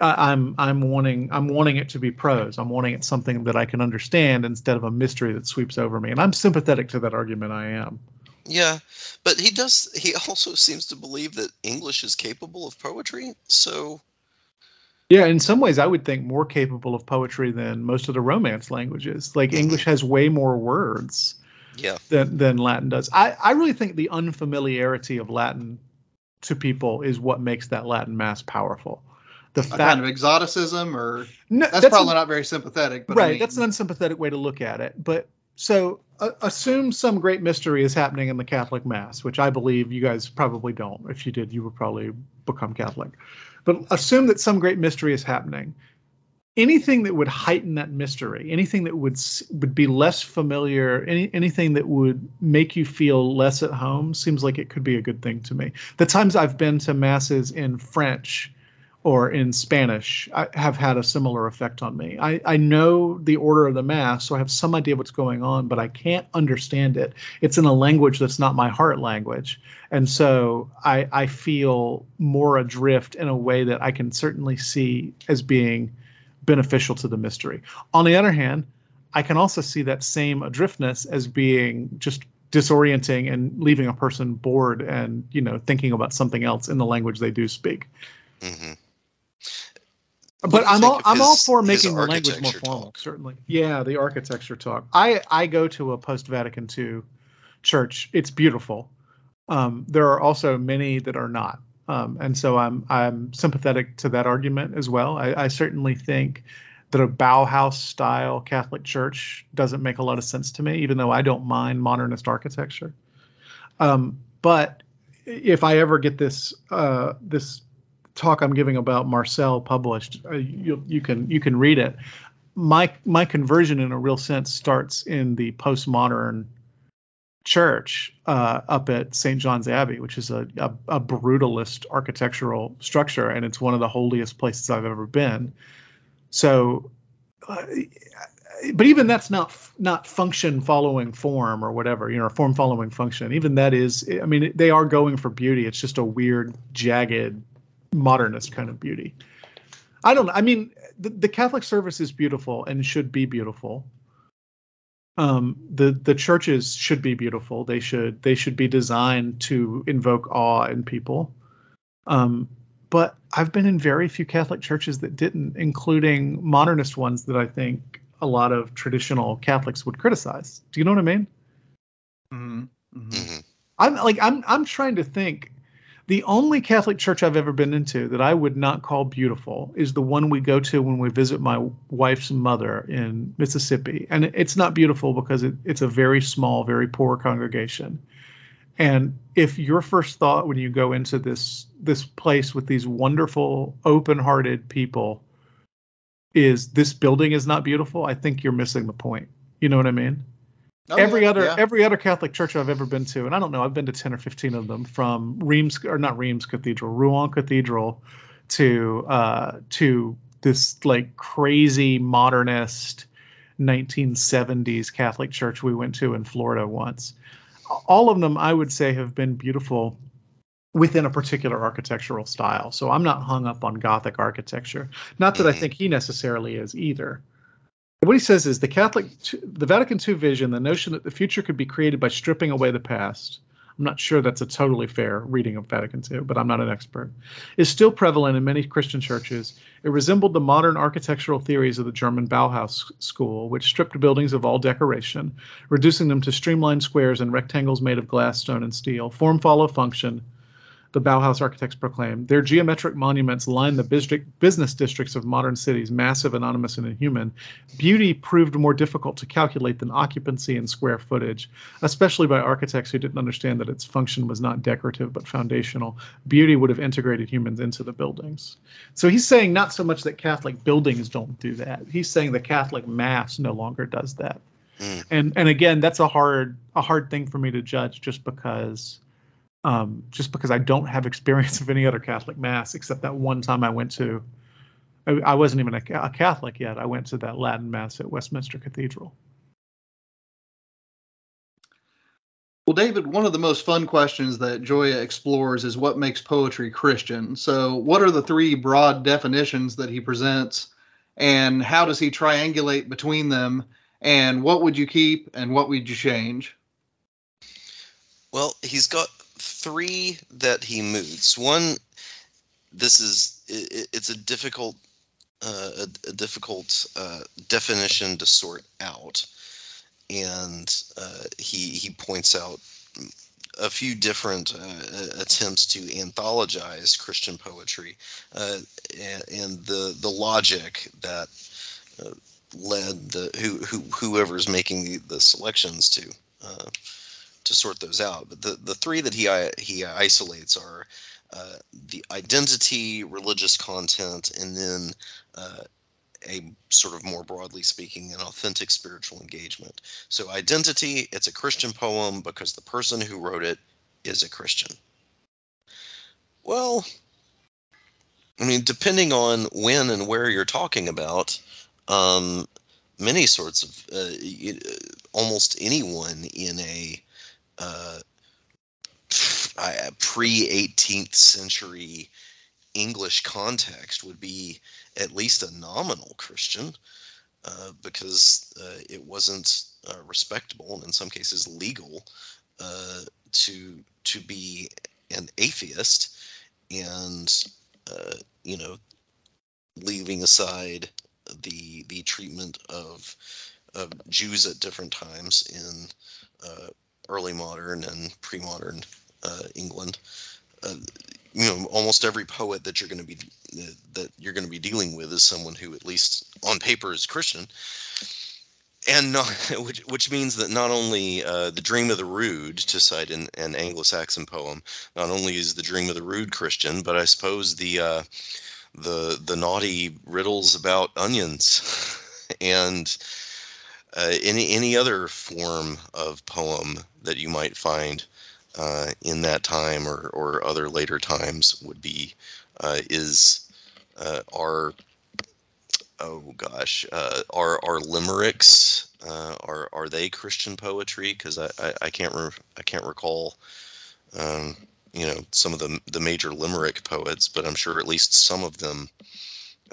I'm I'm wanting I'm wanting it to be prose. I'm wanting it something that I can understand instead of a mystery that sweeps over me. And I'm sympathetic to that argument. I am.
Yeah, but he does. He also seems to believe that English is capable of poetry. So
Yeah, in some ways, I would think more capable of poetry than most of the Romance languages. Like English has way more words
yeah,
than than Latin does. I I really think the unfamiliarity of Latin to people is what makes that Latin mass powerful. The
A
fact
kind of exoticism, or
no,
that's,
a-
probably not very sympathetic. But I
right
mean,
that's an unsympathetic way to look at it but so uh, assume some great mystery is happening in the catholic mass which i believe you guys probably don't. If you did you would probably become catholic. But assume that some great mystery is happening. Anything that would heighten that mystery anything that would would be less familiar any anything that would make you feel less at home seems like it could be a good thing to me. The times i've been to masses in french or in Spanish I, have had a similar effect on me. I, I know the order of the mass, so I have some idea what's going on, but I can't understand it. It's in a language that's not my heart language, and so I, I feel more adrift in a way that I can certainly see as being beneficial to the mystery. On the other hand, I can also see that same adriftness as being just disorienting and leaving a person bored and you know thinking about something else in the language they do speak
hmm
but I'm all I'm all for making the language more formal.
talk?
Certainly, yeah, the architecture talk. I I go to a post Vatican II church. It's beautiful. Um, there are also many that are not, um, and so I'm I'm sympathetic to that argument as well. I, I certainly think that a Bauhaus style Catholic church doesn't make a lot of sense to me, even though I don't mind modernist architecture. Um, but if I ever get this uh, this talk I'm giving about Marcel published, uh, you, you can you can read it. My my conversion in a real sense starts in the postmodern church uh, up at St. John's Abbey, which is a, a, a brutalist architectural structure, and it's one of the holiest places I've ever been. So, uh, but even that's not not function following form or whatever, you know, form following function. Even that is, I mean, they are going for beauty. It's just a weird, jagged, modernist kind of beauty. I don't know. I mean, the, the Catholic service is beautiful and should be beautiful. Um, the the churches should be beautiful. They should they should be designed to invoke awe in people. Um, but I've been in very few Catholic churches that didn't, including modernist ones that I think a lot of traditional Catholics would criticize. Do you know what I mean?
Mhm, mhm.
hmm
I'm like I'm I'm trying to think. The only Catholic church I've ever been into that I would not call beautiful is the one we go to when we visit my wife's mother in Mississippi, and it's not beautiful because it, it's a very small, very poor congregation. And if your first thought when you go into this this place with these wonderful, open-hearted people is this building is not beautiful, I think you're missing the point. You know what I mean?
Oh,
every
yeah,
other
yeah.
every other Catholic church I've ever been to, and I don't know, I've been to ten or fifteen of them, from Reims or not Reims Cathedral, Rouen Cathedral, to uh, to this like crazy modernist 1970s Catholic church we went to in Florida once. All of them, I would say, have been beautiful within a particular architectural style. So I'm not hung up on Gothic architecture. Not that I
Mhm.
think he necessarily is either. What he says is the Catholic, the Vatican II vision, the notion that the future could be created by stripping away the past. I'm not sure that's a totally fair reading of Vatican II, but I'm not an expert. Is still prevalent in many Christian churches. It resembled the modern architectural theories of the German Bauhaus school, which stripped buildings of all decoration, reducing them to streamlined squares and rectangles made of glass, stone, and steel. Form follow function the Bauhaus architects proclaim. Their geometric monuments line the business districts of modern cities, massive, anonymous, and inhuman. Beauty proved more difficult to calculate than occupancy and square footage, especially by architects who didn't understand that its function was not decorative but foundational. Beauty would have integrated humans into the buildings. So he's saying not so much that Catholic buildings don't do that. He's saying the Catholic Mass no longer does that.
Mm.
And and again, that's a hard a hard thing for me to judge just because um, just because I don't have experience of any other Catholic mass except that one time I went to. I, I wasn't even a, a Catholic yet. I went to that Latin mass at Westminster Cathedral.
Well, David, one of the most fun questions that Gioia explores is what makes poetry Christian. So, what are the three broad definitions that he presents, and how does he triangulate between them? And what would you keep, and what would you change?
Well, he's got three that he moots. One, this is i- i- it's a difficult uh, a, a difficult uh, definition to sort out, and uh, he he points out a few different uh, attempts to anthologize Christian poetry, uh, and, and the the logic that uh, led the who, who whoever's making the, the selections to to sort those out. But the, the three that he he isolates are uh, the identity, religious content, and then uh, a sort of more broadly speaking, an authentic spiritual engagement. So identity, it's a Christian poem because the person who wrote it is a Christian. Well, I mean, depending on when and where you're talking about, um, many sorts of uh, almost anyone in a uh, pre 18th century English context would be at least a nominal Christian uh, because uh, it wasn't uh, respectable and in some cases legal uh, to to be an atheist and uh, you know leaving aside the the treatment of of Jews at different times in uh, early modern and pre-modern uh, England. Uh, you know, almost every poet that you're going to be that you're going to be dealing with is someone who, at least on paper, is Christian, and not, which which means that not only uh, the Dream of the Rood, to cite an, an Anglo-Saxon poem, not only is the Dream of the Rood Christian, but I suppose the uh, the the naughty riddles about onions and uh, any any other form of poem that you might find uh, in that time or, or other later times would be uh, is uh, our oh gosh uh, are limericks uh, are are they Christian poetry? Because I, I, I can't re- I can't recall um, you know some of the the major limerick poets but I'm sure at least some of them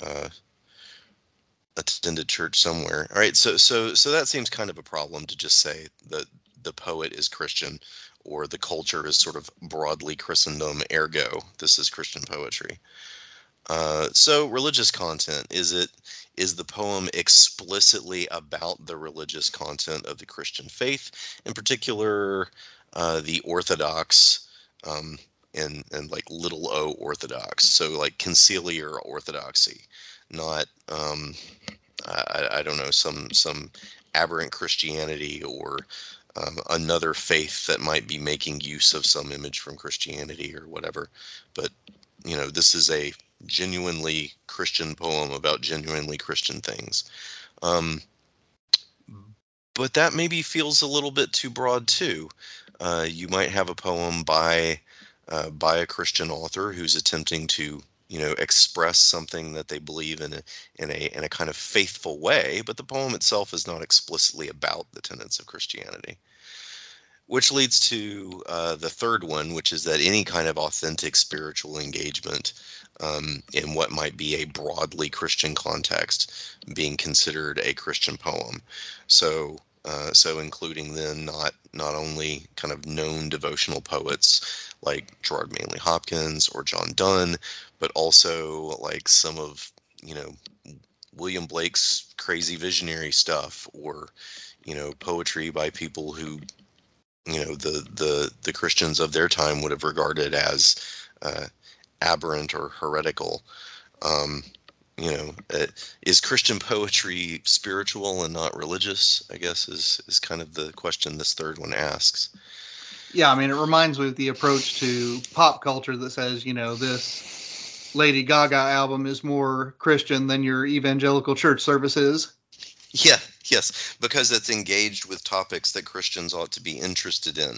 uh, attended church somewhere. All right, so so so that seems kind of a problem to just say that the poet is Christian or the culture is sort of broadly Christendom, ergo this is Christian poetry. Uh, so religious content is it is the poem explicitly about the religious content of the Christian faith, in particular uh, the Orthodox um, and and like little o Orthodox, so like conciliar orthodoxy, not um, I, I don't know some some aberrant Christianity or um, another faith that might be making use of some image from Christianity or whatever. But you know, this is a genuinely Christian poem about genuinely Christian things. Um, but that maybe feels a little bit too broad too. Uh, you might have a poem by uh, by a Christian author who's attempting to you know express something that they believe in a, in a in a kind of faithful way, but the poem itself is not explicitly about the tenets of Christianity. Which leads to uh, the third one, which is that any kind of authentic spiritual engagement um, in what might be a broadly Christian context being considered a Christian poem. So uh, so including then not not only kind of known devotional poets like Gerard Manley Hopkins or John Donne, but also like some of you know William Blake's crazy visionary stuff, or you know poetry by people who you know the the the Christians of their time would have regarded as uh, aberrant or heretical. Um, you know, uh, is Christian poetry spiritual and not religious? I guess is is kind of the question this third one asks.
Yeah, I mean, it reminds me of the approach to pop culture that says, you know, this Lady Gaga album is more Christian than your evangelical church services.
Yeah, yes, because it's engaged with topics that Christians ought to be interested in.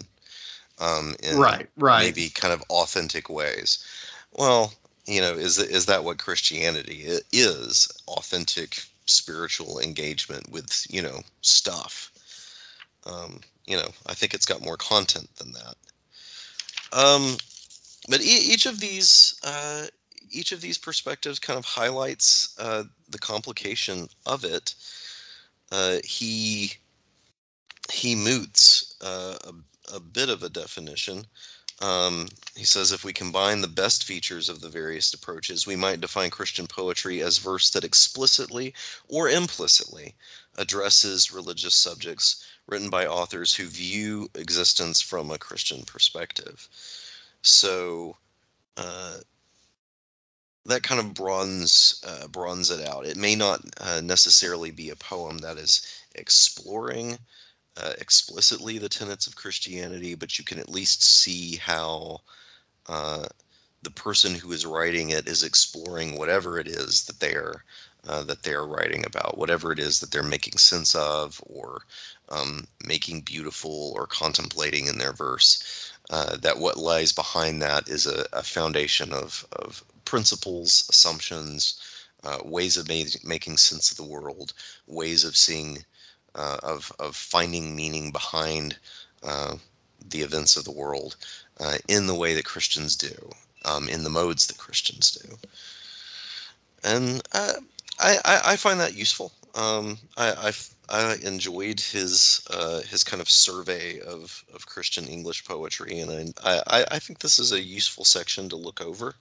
Um, in
Right, right.
maybe kind of authentic ways. Well, you know, is is that what Christianity is? Authentic spiritual engagement with you know stuff. Um, you know, I think it's got more content than that. Um, but e- each of these uh, each of these perspectives kind of highlights uh, the complication of it. Uh, he he moots uh, a, a bit of a definition. Um, he says if we combine the best features of the various approaches, we might define Christian poetry as verse that explicitly or implicitly addresses religious subjects written by authors who view existence from a Christian perspective. So uh, that kind of broadens uh, broadens it out. It may not uh, necessarily be a poem that is exploring uh, explicitly the tenets of Christianity, but you can at least see how uh, the person who is writing it is exploring whatever it is that they are uh, that they are writing about, whatever it is that they're making sense of, or um, making beautiful, or contemplating in their verse. Uh, that what lies behind that is a, a foundation of, of principles, assumptions, uh, ways of ma- making sense of the world, ways of seeing uh, of of finding meaning behind uh, the events of the world uh, in the way that Christians do, um, in the modes that Christians do, and uh, I, I I find that useful. Um, I, I I enjoyed his uh, his kind of survey of, of Christian English poetry, and I, I I think this is a useful section to look over.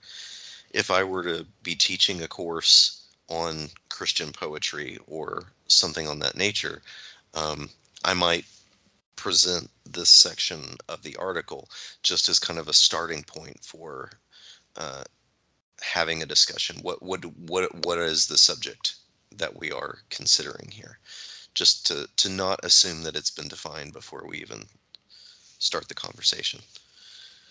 If I were to be teaching a course on Christian poetry or something on that nature, um, I might present this section of the article just as kind of a starting point for uh, having a discussion. What what what what is the subject that we are considering here? Just to to not assume that it's been defined before we even start the conversation.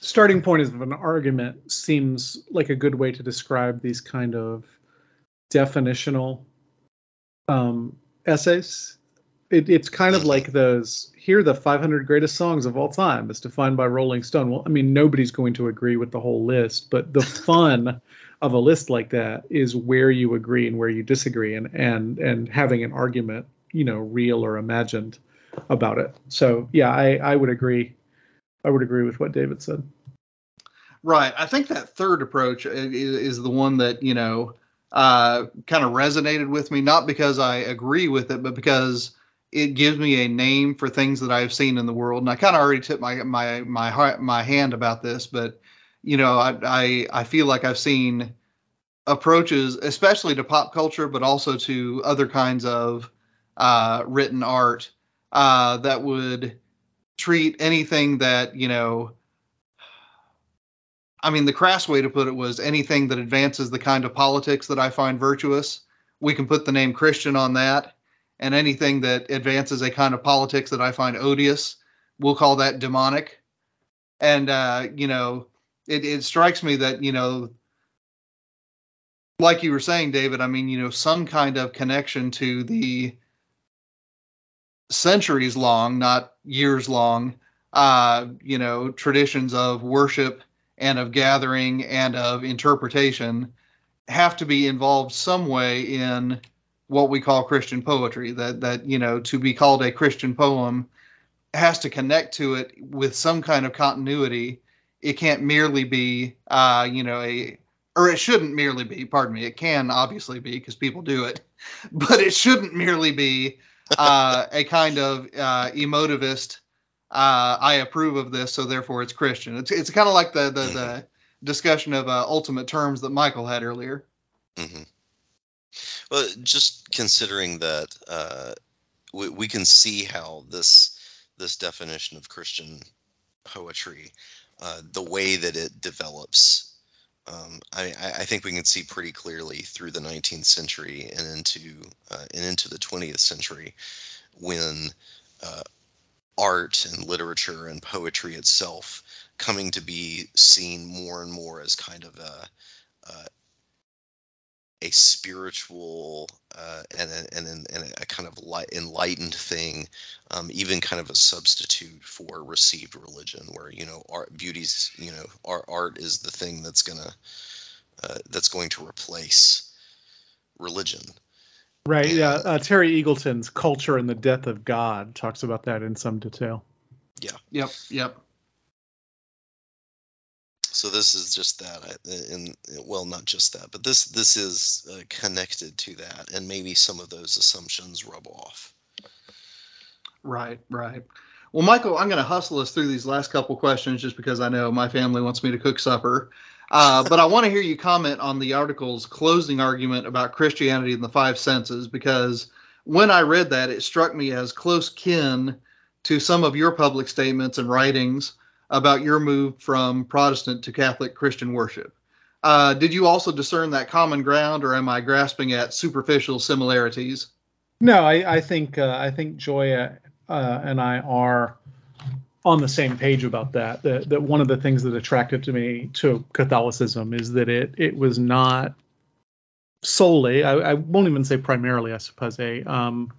starting point of an argument seems like a good way to describe these kind of definitional um, essays. It, it's kind of like those here are the 500 greatest songs of all time as defined by Rolling Stone. Well, I mean nobody's going to agree with the whole list, but the fun of a list like that is where you agree and where you disagree, and and and having an argument, you know, real or imagined about it. So yeah, I I would agree. I would agree with what David said.
Right. I think that third approach i- i- is the one that, you know, uh, kind of resonated with me, not because I agree with it, but because it gives me a name for things that I've seen in the world. And I kind of already tipped my my my heart- my hand about this, but you know, I I, I feel like I've seen approaches, especially to pop culture, but also to other kinds of uh, written art uh, that would treat anything that you know. I mean, the crass way to put it was anything that advances the kind of politics that I find virtuous. We can put the name Christian on that, and anything that advances a kind of politics that I find odious, we'll call that demonic. And uh, you know, it, it strikes me that you know like you were saying david i mean you know some kind of connection to the centuries long not years long uh you know traditions of worship and of gathering and of interpretation have to be involved some way in what we call christian poetry that that you know to be called a christian poem has to connect to it with some kind of continuity. It can't merely be uh you know a or it shouldn't merely be pardon me it can obviously be because people do it but it shouldn't merely be uh, a kind of uh, emotivist uh, i approve of this so therefore it's christian. It's, it's kind of like the, the, the discussion of uh, ultimate terms that michial had earlier.
Hmm Well, just considering that uh, we, we can see how this this definition of Christian poetry, uh, the way that it develops, um, I, I I think we can see pretty clearly through the 19th century and into uh, and into the 20th century when uh, art and literature and poetry itself coming to be seen more and more as kind of a uh, a spiritual uh, and, a, and, a, and a kind of light, enlightened thing, um, even kind of a substitute for received religion, where you know art, beauty's you know art, art is the thing that's gonna uh, that's going to replace religion.
Right. Yeah. Uh, Terry Eagleton's "Culture and the Death of God" talks about that in some detail. Yeah.
Yep yep
So this is just that, and well, not just that, but this this is uh, connected to that, and maybe some of those assumptions rub off.
Right, right. Well, Michial, I'm going to hustle us through these last couple questions just because I know my family wants me to cook supper. Uh, but I want to hear you comment on the article's closing argument about Christianity and the five senses because when I read that, it struck me as close kin to some of your public statements and writings about your move from Protestant to Catholic Christian worship. Uh, did you also discern that common ground, or am I grasping at superficial similarities?
No, I, I think uh, I think Gioia uh, and I are on the same page about that. That that one of the things that attracted to me to Catholicism is that it it was not solely, I, I won't even say primarily, I suppose, a um,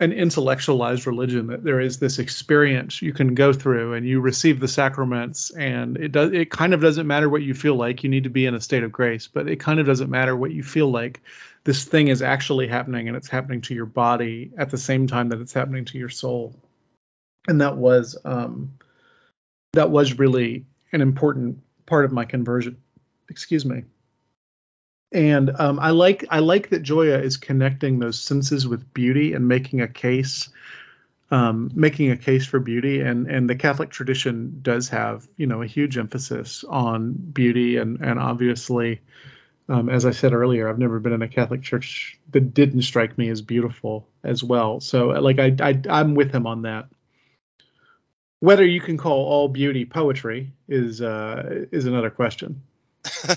an intellectualized religion. That there is this experience you can go through, and you receive the sacraments, and it does. It kind of doesn't matter what you feel like. You need to be in a state of grace, but it kind of doesn't matter what you feel like this thing is actually happening and it's happening to your body at the same time that it's happening to your soul and that was um that was really an important part of my conversion excuse me and um, I like I like that Gioia is connecting those senses with beauty and making a case, um, making a case for beauty. And and the Catholic tradition does have you know a huge emphasis on beauty and and obviously, um, as I said earlier, I've never been in a Catholic church that didn't strike me as beautiful as well. So like I, I I'm with him on that. Whether you can call all beauty poetry is uh, is another question.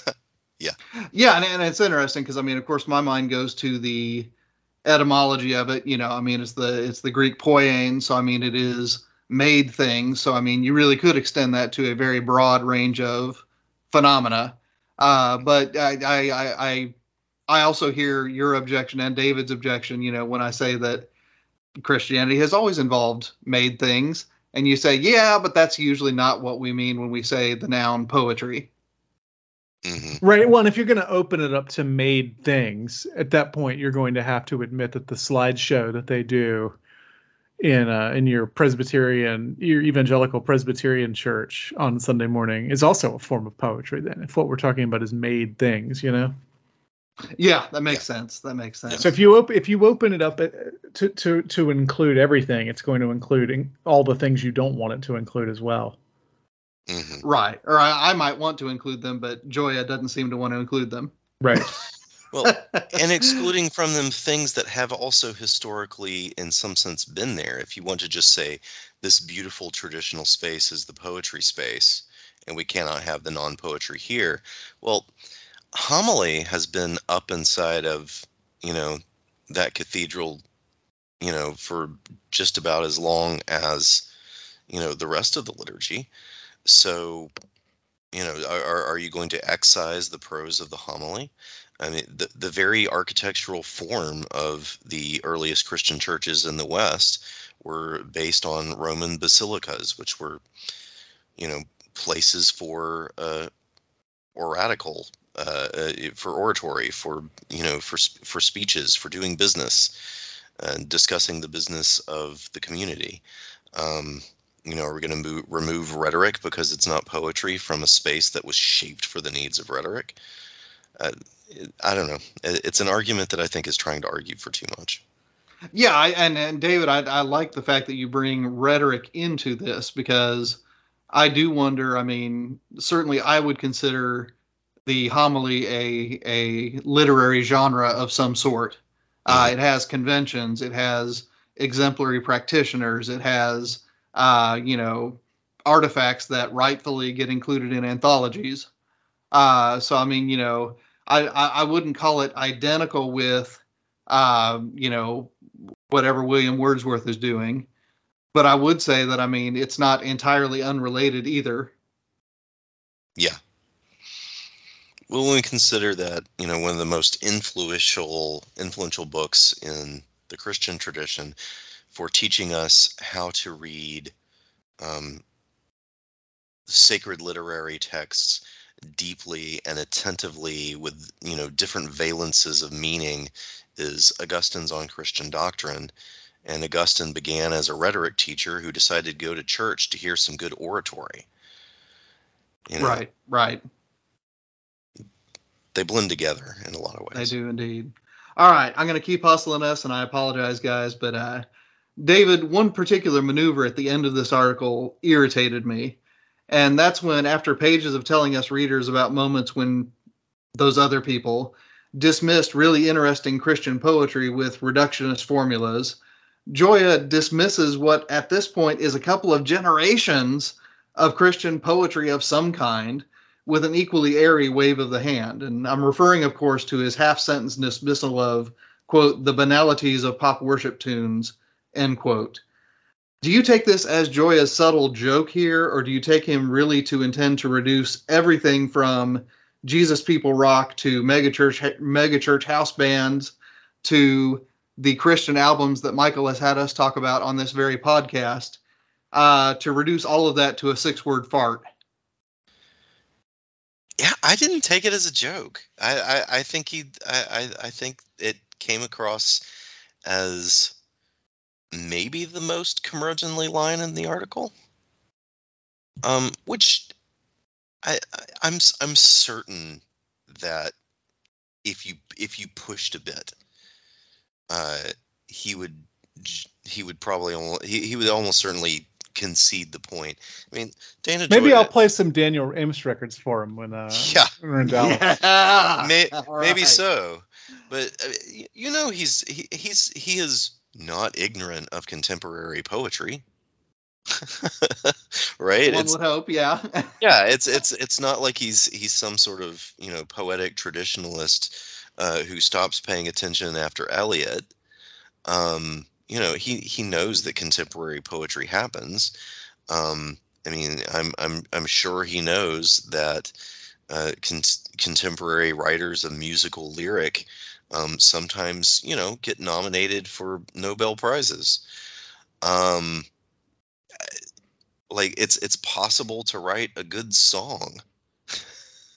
Yeah, Yeah, and, and it's interesting because I mean, of course, my mind goes to the etymology of it. You know, I mean, it's the it's the Greek poiein, so I mean, it is made things. So I mean, you really could extend that to a very broad range of phenomena. Uh, but I, I I I I also hear your objection and David's objection. You know, when I say that Christianity has always involved made things, and you say, yeah, but that's usually not what we mean when we say the noun poetry.
hmm
Right. Well, and if you're going to open it up to made things, at that point, you're going to have to admit that the slideshow that they do in uh, in your Presbyterian, your evangelical Presbyterian church on Sunday morning is also a form of poetry. Then, if what we're talking about is made things, you know.
Yeah, that makes sense. That makes sense.
So if you open if you open it up uh, to to to include everything, it's going to include in- all the things you don't want it to include as well.
hmm
right. Or I, I might want to include them, but Gioia doesn't seem to want to include them.
Right.
Well, and excluding from them things that have also historically, in some sense, been there. If you want to just say this beautiful traditional space is the poetry space, and we cannot have the non poetry here, well, homily has been up inside of, you know, that cathedral, you know, for just about as long as, you know, the rest of the liturgy. So, you know, are, are you going to excise the prose of the homily? I mean, the, the very architectural form of the earliest Christian churches in the West were based on Roman basilicas, which were, you know, places for uh, oratical, uh, for oratory, for you know, for for speeches, for doing business, and discussing the business of the community. Um, you know, are we going to move, remove rhetoric because it's not poetry from a space that was shaped for the needs of rhetoric? Uh, I don't know. It's an argument that I think is trying to argue for too much.
Yeah, I, and and David, I, I like the fact that you bring rhetoric into this because I do wonder. I mean, certainly I would consider the homily a a literary genre of some sort. Uh, it has conventions, it has exemplary practitioners, it has uh, you know artifacts that rightfully get included in anthologies. Uh, so I mean, you know, I, I I wouldn't call it identical with um, you know whatever William Wordsworth is doing. But I would say that I mean it's not entirely unrelated either.
Yeah. Well, when we consider that, you know, one of the most influential influential books in the Christian tradition for teaching us how to read um, sacred literary texts deeply and attentively with you know different valences of meaning is Augustine's on Christian doctrine. And Augustine began as a rhetoric teacher who decided to go to church to hear some good oratory. You know,
Right, right.
They blend together in a lot of ways.
They do indeed. All right, I'm going to keep hustling us, and I apologize, guys, but uh, David, one particular maneuver at the end of this article irritated me, and that's when, after pages of telling us readers about moments when those other people dismissed really interesting Christian poetry with reductionist formulas, Gioia dismisses what at this point is a couple of generations of Christian poetry of some kind with an equally airy wave of the hand. And I'm referring, of course, to his half sentence dismissal of, quote, the banalities of pop worship tunes, end quote. Do you take this as Gioia's subtle joke here, or do you take him really to intend to reduce everything from Jesus People Rock to megachurch megachurch house bands to the Christian albums that Michial has had us talk about on this very podcast, uh, to reduce all of that to a six word fart?
Yeah, I didn't take it as a joke. I, I, I think he I, I, I think it came across as maybe the most curmudgeonly line in the article. Um, which I, I I'm s- I'm certain that if you if you pushed a bit, uh, he would he would probably he, he would almost certainly concede the point. I mean, Dana.
Maybe
Joy-
I'll play some Daniel Amos records for him when uh
Yeah.
when we're in Dallas.
Yeah.
May, maybe
right.
so, but uh, you know he's he, he's he is not ignorant of contemporary poetry, right?
One
It's
would hope, yeah.
yeah, it's it's it's not like he's he's some sort of you know poetic traditionalist uh, who stops paying attention after Eliot. Um, you know he he knows that contemporary poetry happens. Um, I mean, I'm I'm I'm sure he knows that uh, con- contemporary writers of musical lyric um, sometimes you know get nominated for Nobel prizes. Um, like it's it's possible to write a good song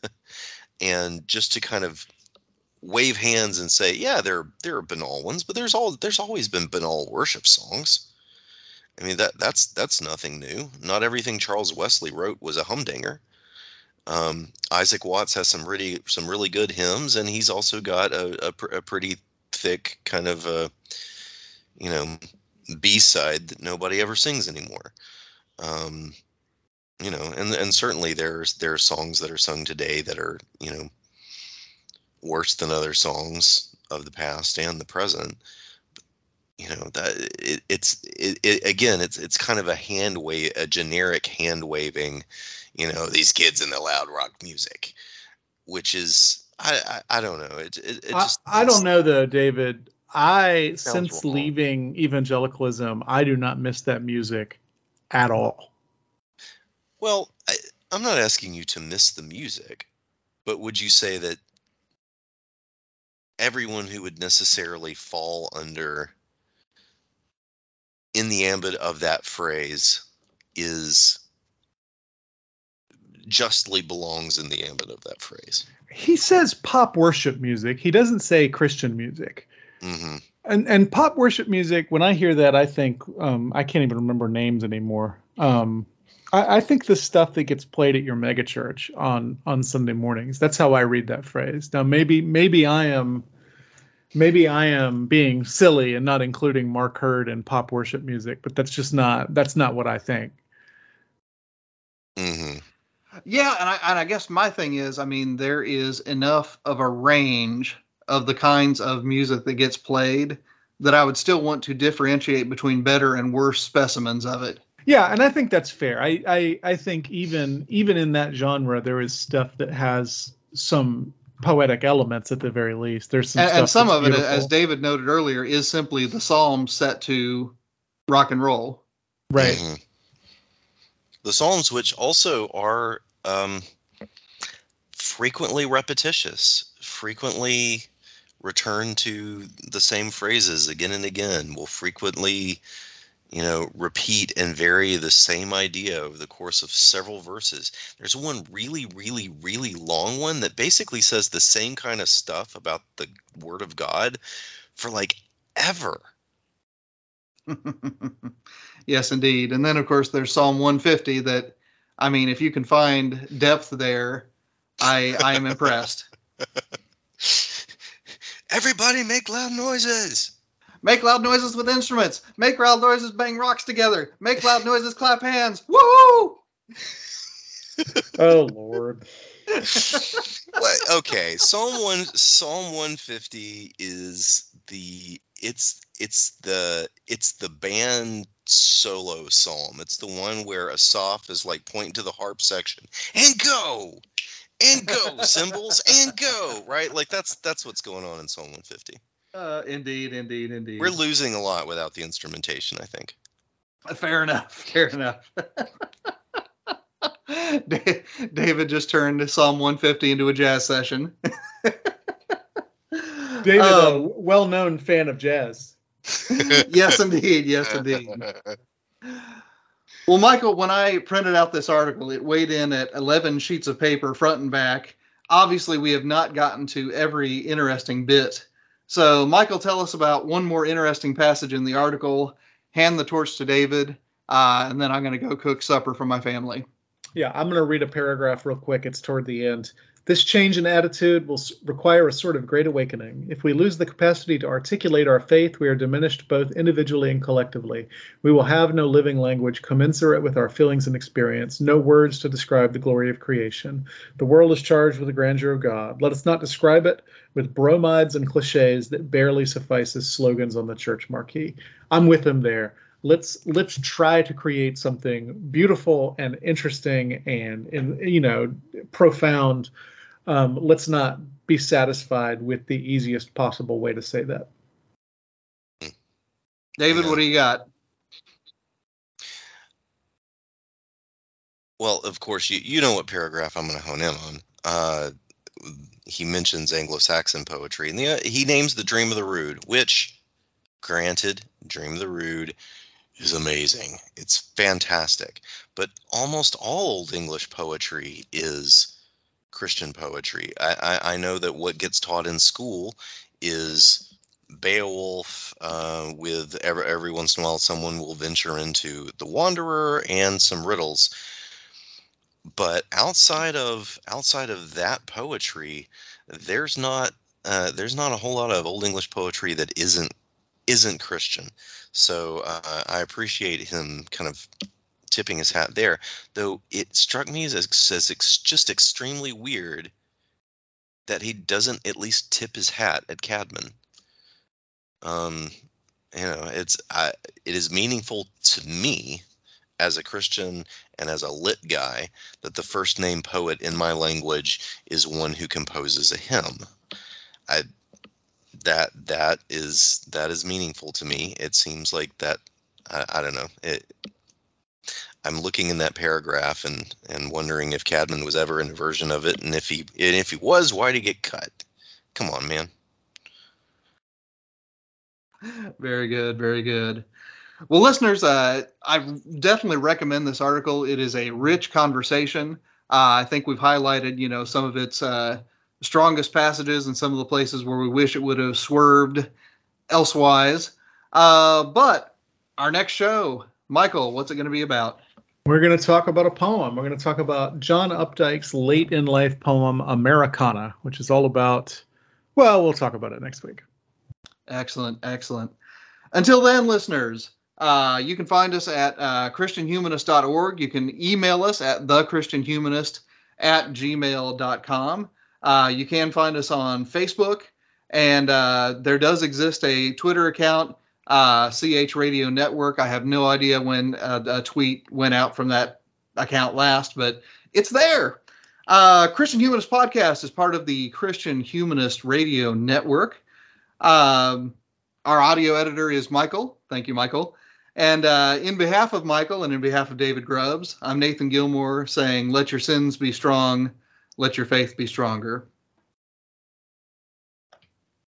and just to kind of wave hands and say yeah there there are banal ones but there's all there's always been banal worship songs. I mean that that's that's nothing new. Not everything charles wesley wrote was a humdinger. Um, Isaac Watts has some really some really good hymns, and he's also got a, a, pr- a pretty thick kind of a you know B side that nobody ever sings anymore. Um, you know, and and certainly there's there are songs that are sung today that are you know worse than other songs of the past and the present. You know that it, it's it, it, again it's it's kind of a hand wave a generic hand waving, you know these kids in the loud rock music, which is I I, I don't know it it, it
I,
just
I don't know though, David. I since
wrong.
leaving evangelicalism, I do not miss that music at all.
Well, I, I'm not asking you to miss the music, but would you say that everyone who would necessarily fall under in the ambit of that phrase is justly belongs in the ambit of that phrase?
He says pop worship music. He doesn't say Christian music.
hmm
And and pop worship music. When I hear that, I think um, I can't even remember names anymore. Um, I, I think the stuff that gets played at your megachurch on on Sunday mornings. That's how I read that phrase. Now maybe maybe I am maybe I am being silly and not including Mark Heard and pop worship music, but that's just not that's not what I think.
hmm
Yeah, and I and I guess my thing is, I mean, there is enough of a range of the kinds of music that gets played that I would still want to differentiate between better and worse specimens of it.
Yeah, and I think that's fair. I, I I think even even in that genre, there is stuff that has some poetic elements at the very least. There's some
And,
stuff
and some
that's
of it, as David noted earlier, is simply the psalm set to rock and roll.
right.
Mhm. The Psalms, which also are um, frequently repetitious, frequently return to the same phrases again and again, will frequently, you know, repeat and vary the same idea over the course of several verses. There's one really, really, really long one that basically says the same kind of stuff about the Word of God for like ever.
yes, indeed. And then, of course, there's Psalm 150 that, I mean, if you can find depth there, I, I am impressed.
Everybody make loud noises.
Make loud noises with instruments. Make loud noises bang rocks together. Make loud noises clap hands. Woohoo!
Oh Lord.
What- okay, Psalm one, Psalm one fifty is the it's it's the it's the band solo psalm. It's the one where Asaph is like pointing to the harp section and go and go cymbals and go right like that's that's what's going on in Psalm one fifty.
Uh, indeed, indeed, indeed.
We're losing a lot without the instrumentation. I think.
Fair enough. Fair enough. David just turned Psalm 150 into a jazz session.
David, a
Um,
well-known fan of jazz.
yes, indeed. Yes, indeed. Well, Michial, when I printed out this article, it weighed in at 11 sheets of paper, front and back. Obviously, we have not gotten to every interesting bit. So, Michial, tell us about one more interesting passage in the article. Hand the torch to David, uh, and then I'm going to go cook supper for my family.
Yeah, I'm going to read a paragraph real quick. It's toward the end. This change in attitude will require a sort of great awakening. If we lose the capacity to articulate our faith, we are diminished both individually and collectively. We will have no living language commensurate with our feelings and experience, no words to describe the glory of creation. The world is charged with the grandeur of God. Let us not describe it with bromides and cliches that barely suffice as slogans on the church marquee. I'm with him there let's let's try to create something beautiful and interesting and, and you know profound um, let's not be satisfied with the easiest possible way to say that
David,
Yeah.
what do you got?
Well, of course, you you know what paragraph I'm going to hone in on. Uh, he mentions Anglo-Saxon poetry, and the, uh, he names the Dream of the Rood, which, granted, Dream of the Rood is amazing. It's fantastic, but almost all Old English poetry is Christian poetry. I, I, I know that what gets taught in school is Beowulf. Uh, with every every once in a while, someone will venture into the Wanderer and some riddles but outside of outside of that poetry, there's not uh, there's not a whole lot of Old English poetry that isn't isn't Christian. So uh, I appreciate him kind of tipping his hat there. Though it struck me as, as ex- just extremely weird that he doesn't at least tip his hat at Caedmon. Um, you know, it's I, it is meaningful to me as a Christian and as a lit guy that the first name poet in my language is one who composes a hymn. I that that is that is meaningful to me. It seems like that I, I don't know. It I'm looking in that paragraph and and wondering if Caedmon was ever in a version of it, and if he and if he was, why did he get cut? Come on, man.
Very good, very good. Well, listeners, uh, I definitely recommend this article. It is a rich conversation. Uh, I think we've highlighted, you know, some of its uh, strongest passages and some of the places where we wish it would have swerved elsewise. Uh, but our next show, Michial, what's it going to be about?
We're going to talk about a poem. We're going to talk about John Updike's late in life poem, Americana, which is all about, well, we'll talk about it next week.
Excellent, excellent. Until then, listeners, uh, you can find us at uh, christianhumanist.org. You can email us at thechristianhumanist at gmail.com. Uh, you can find us on Facebook, and uh, there does exist a Twitter account, uh, CH Radio Network. I have no idea when uh, a tweet went out from that account last, but it's there. Uh, Christian Humanist Podcast is part of the Christian Humanist Radio Network. Um, our audio editor is Michael. Thank you, Michael. And uh, in behalf of Michial and in behalf of David Grubbs, I'm Nathan Gilmour saying, let your sins be strong, let your faith be stronger.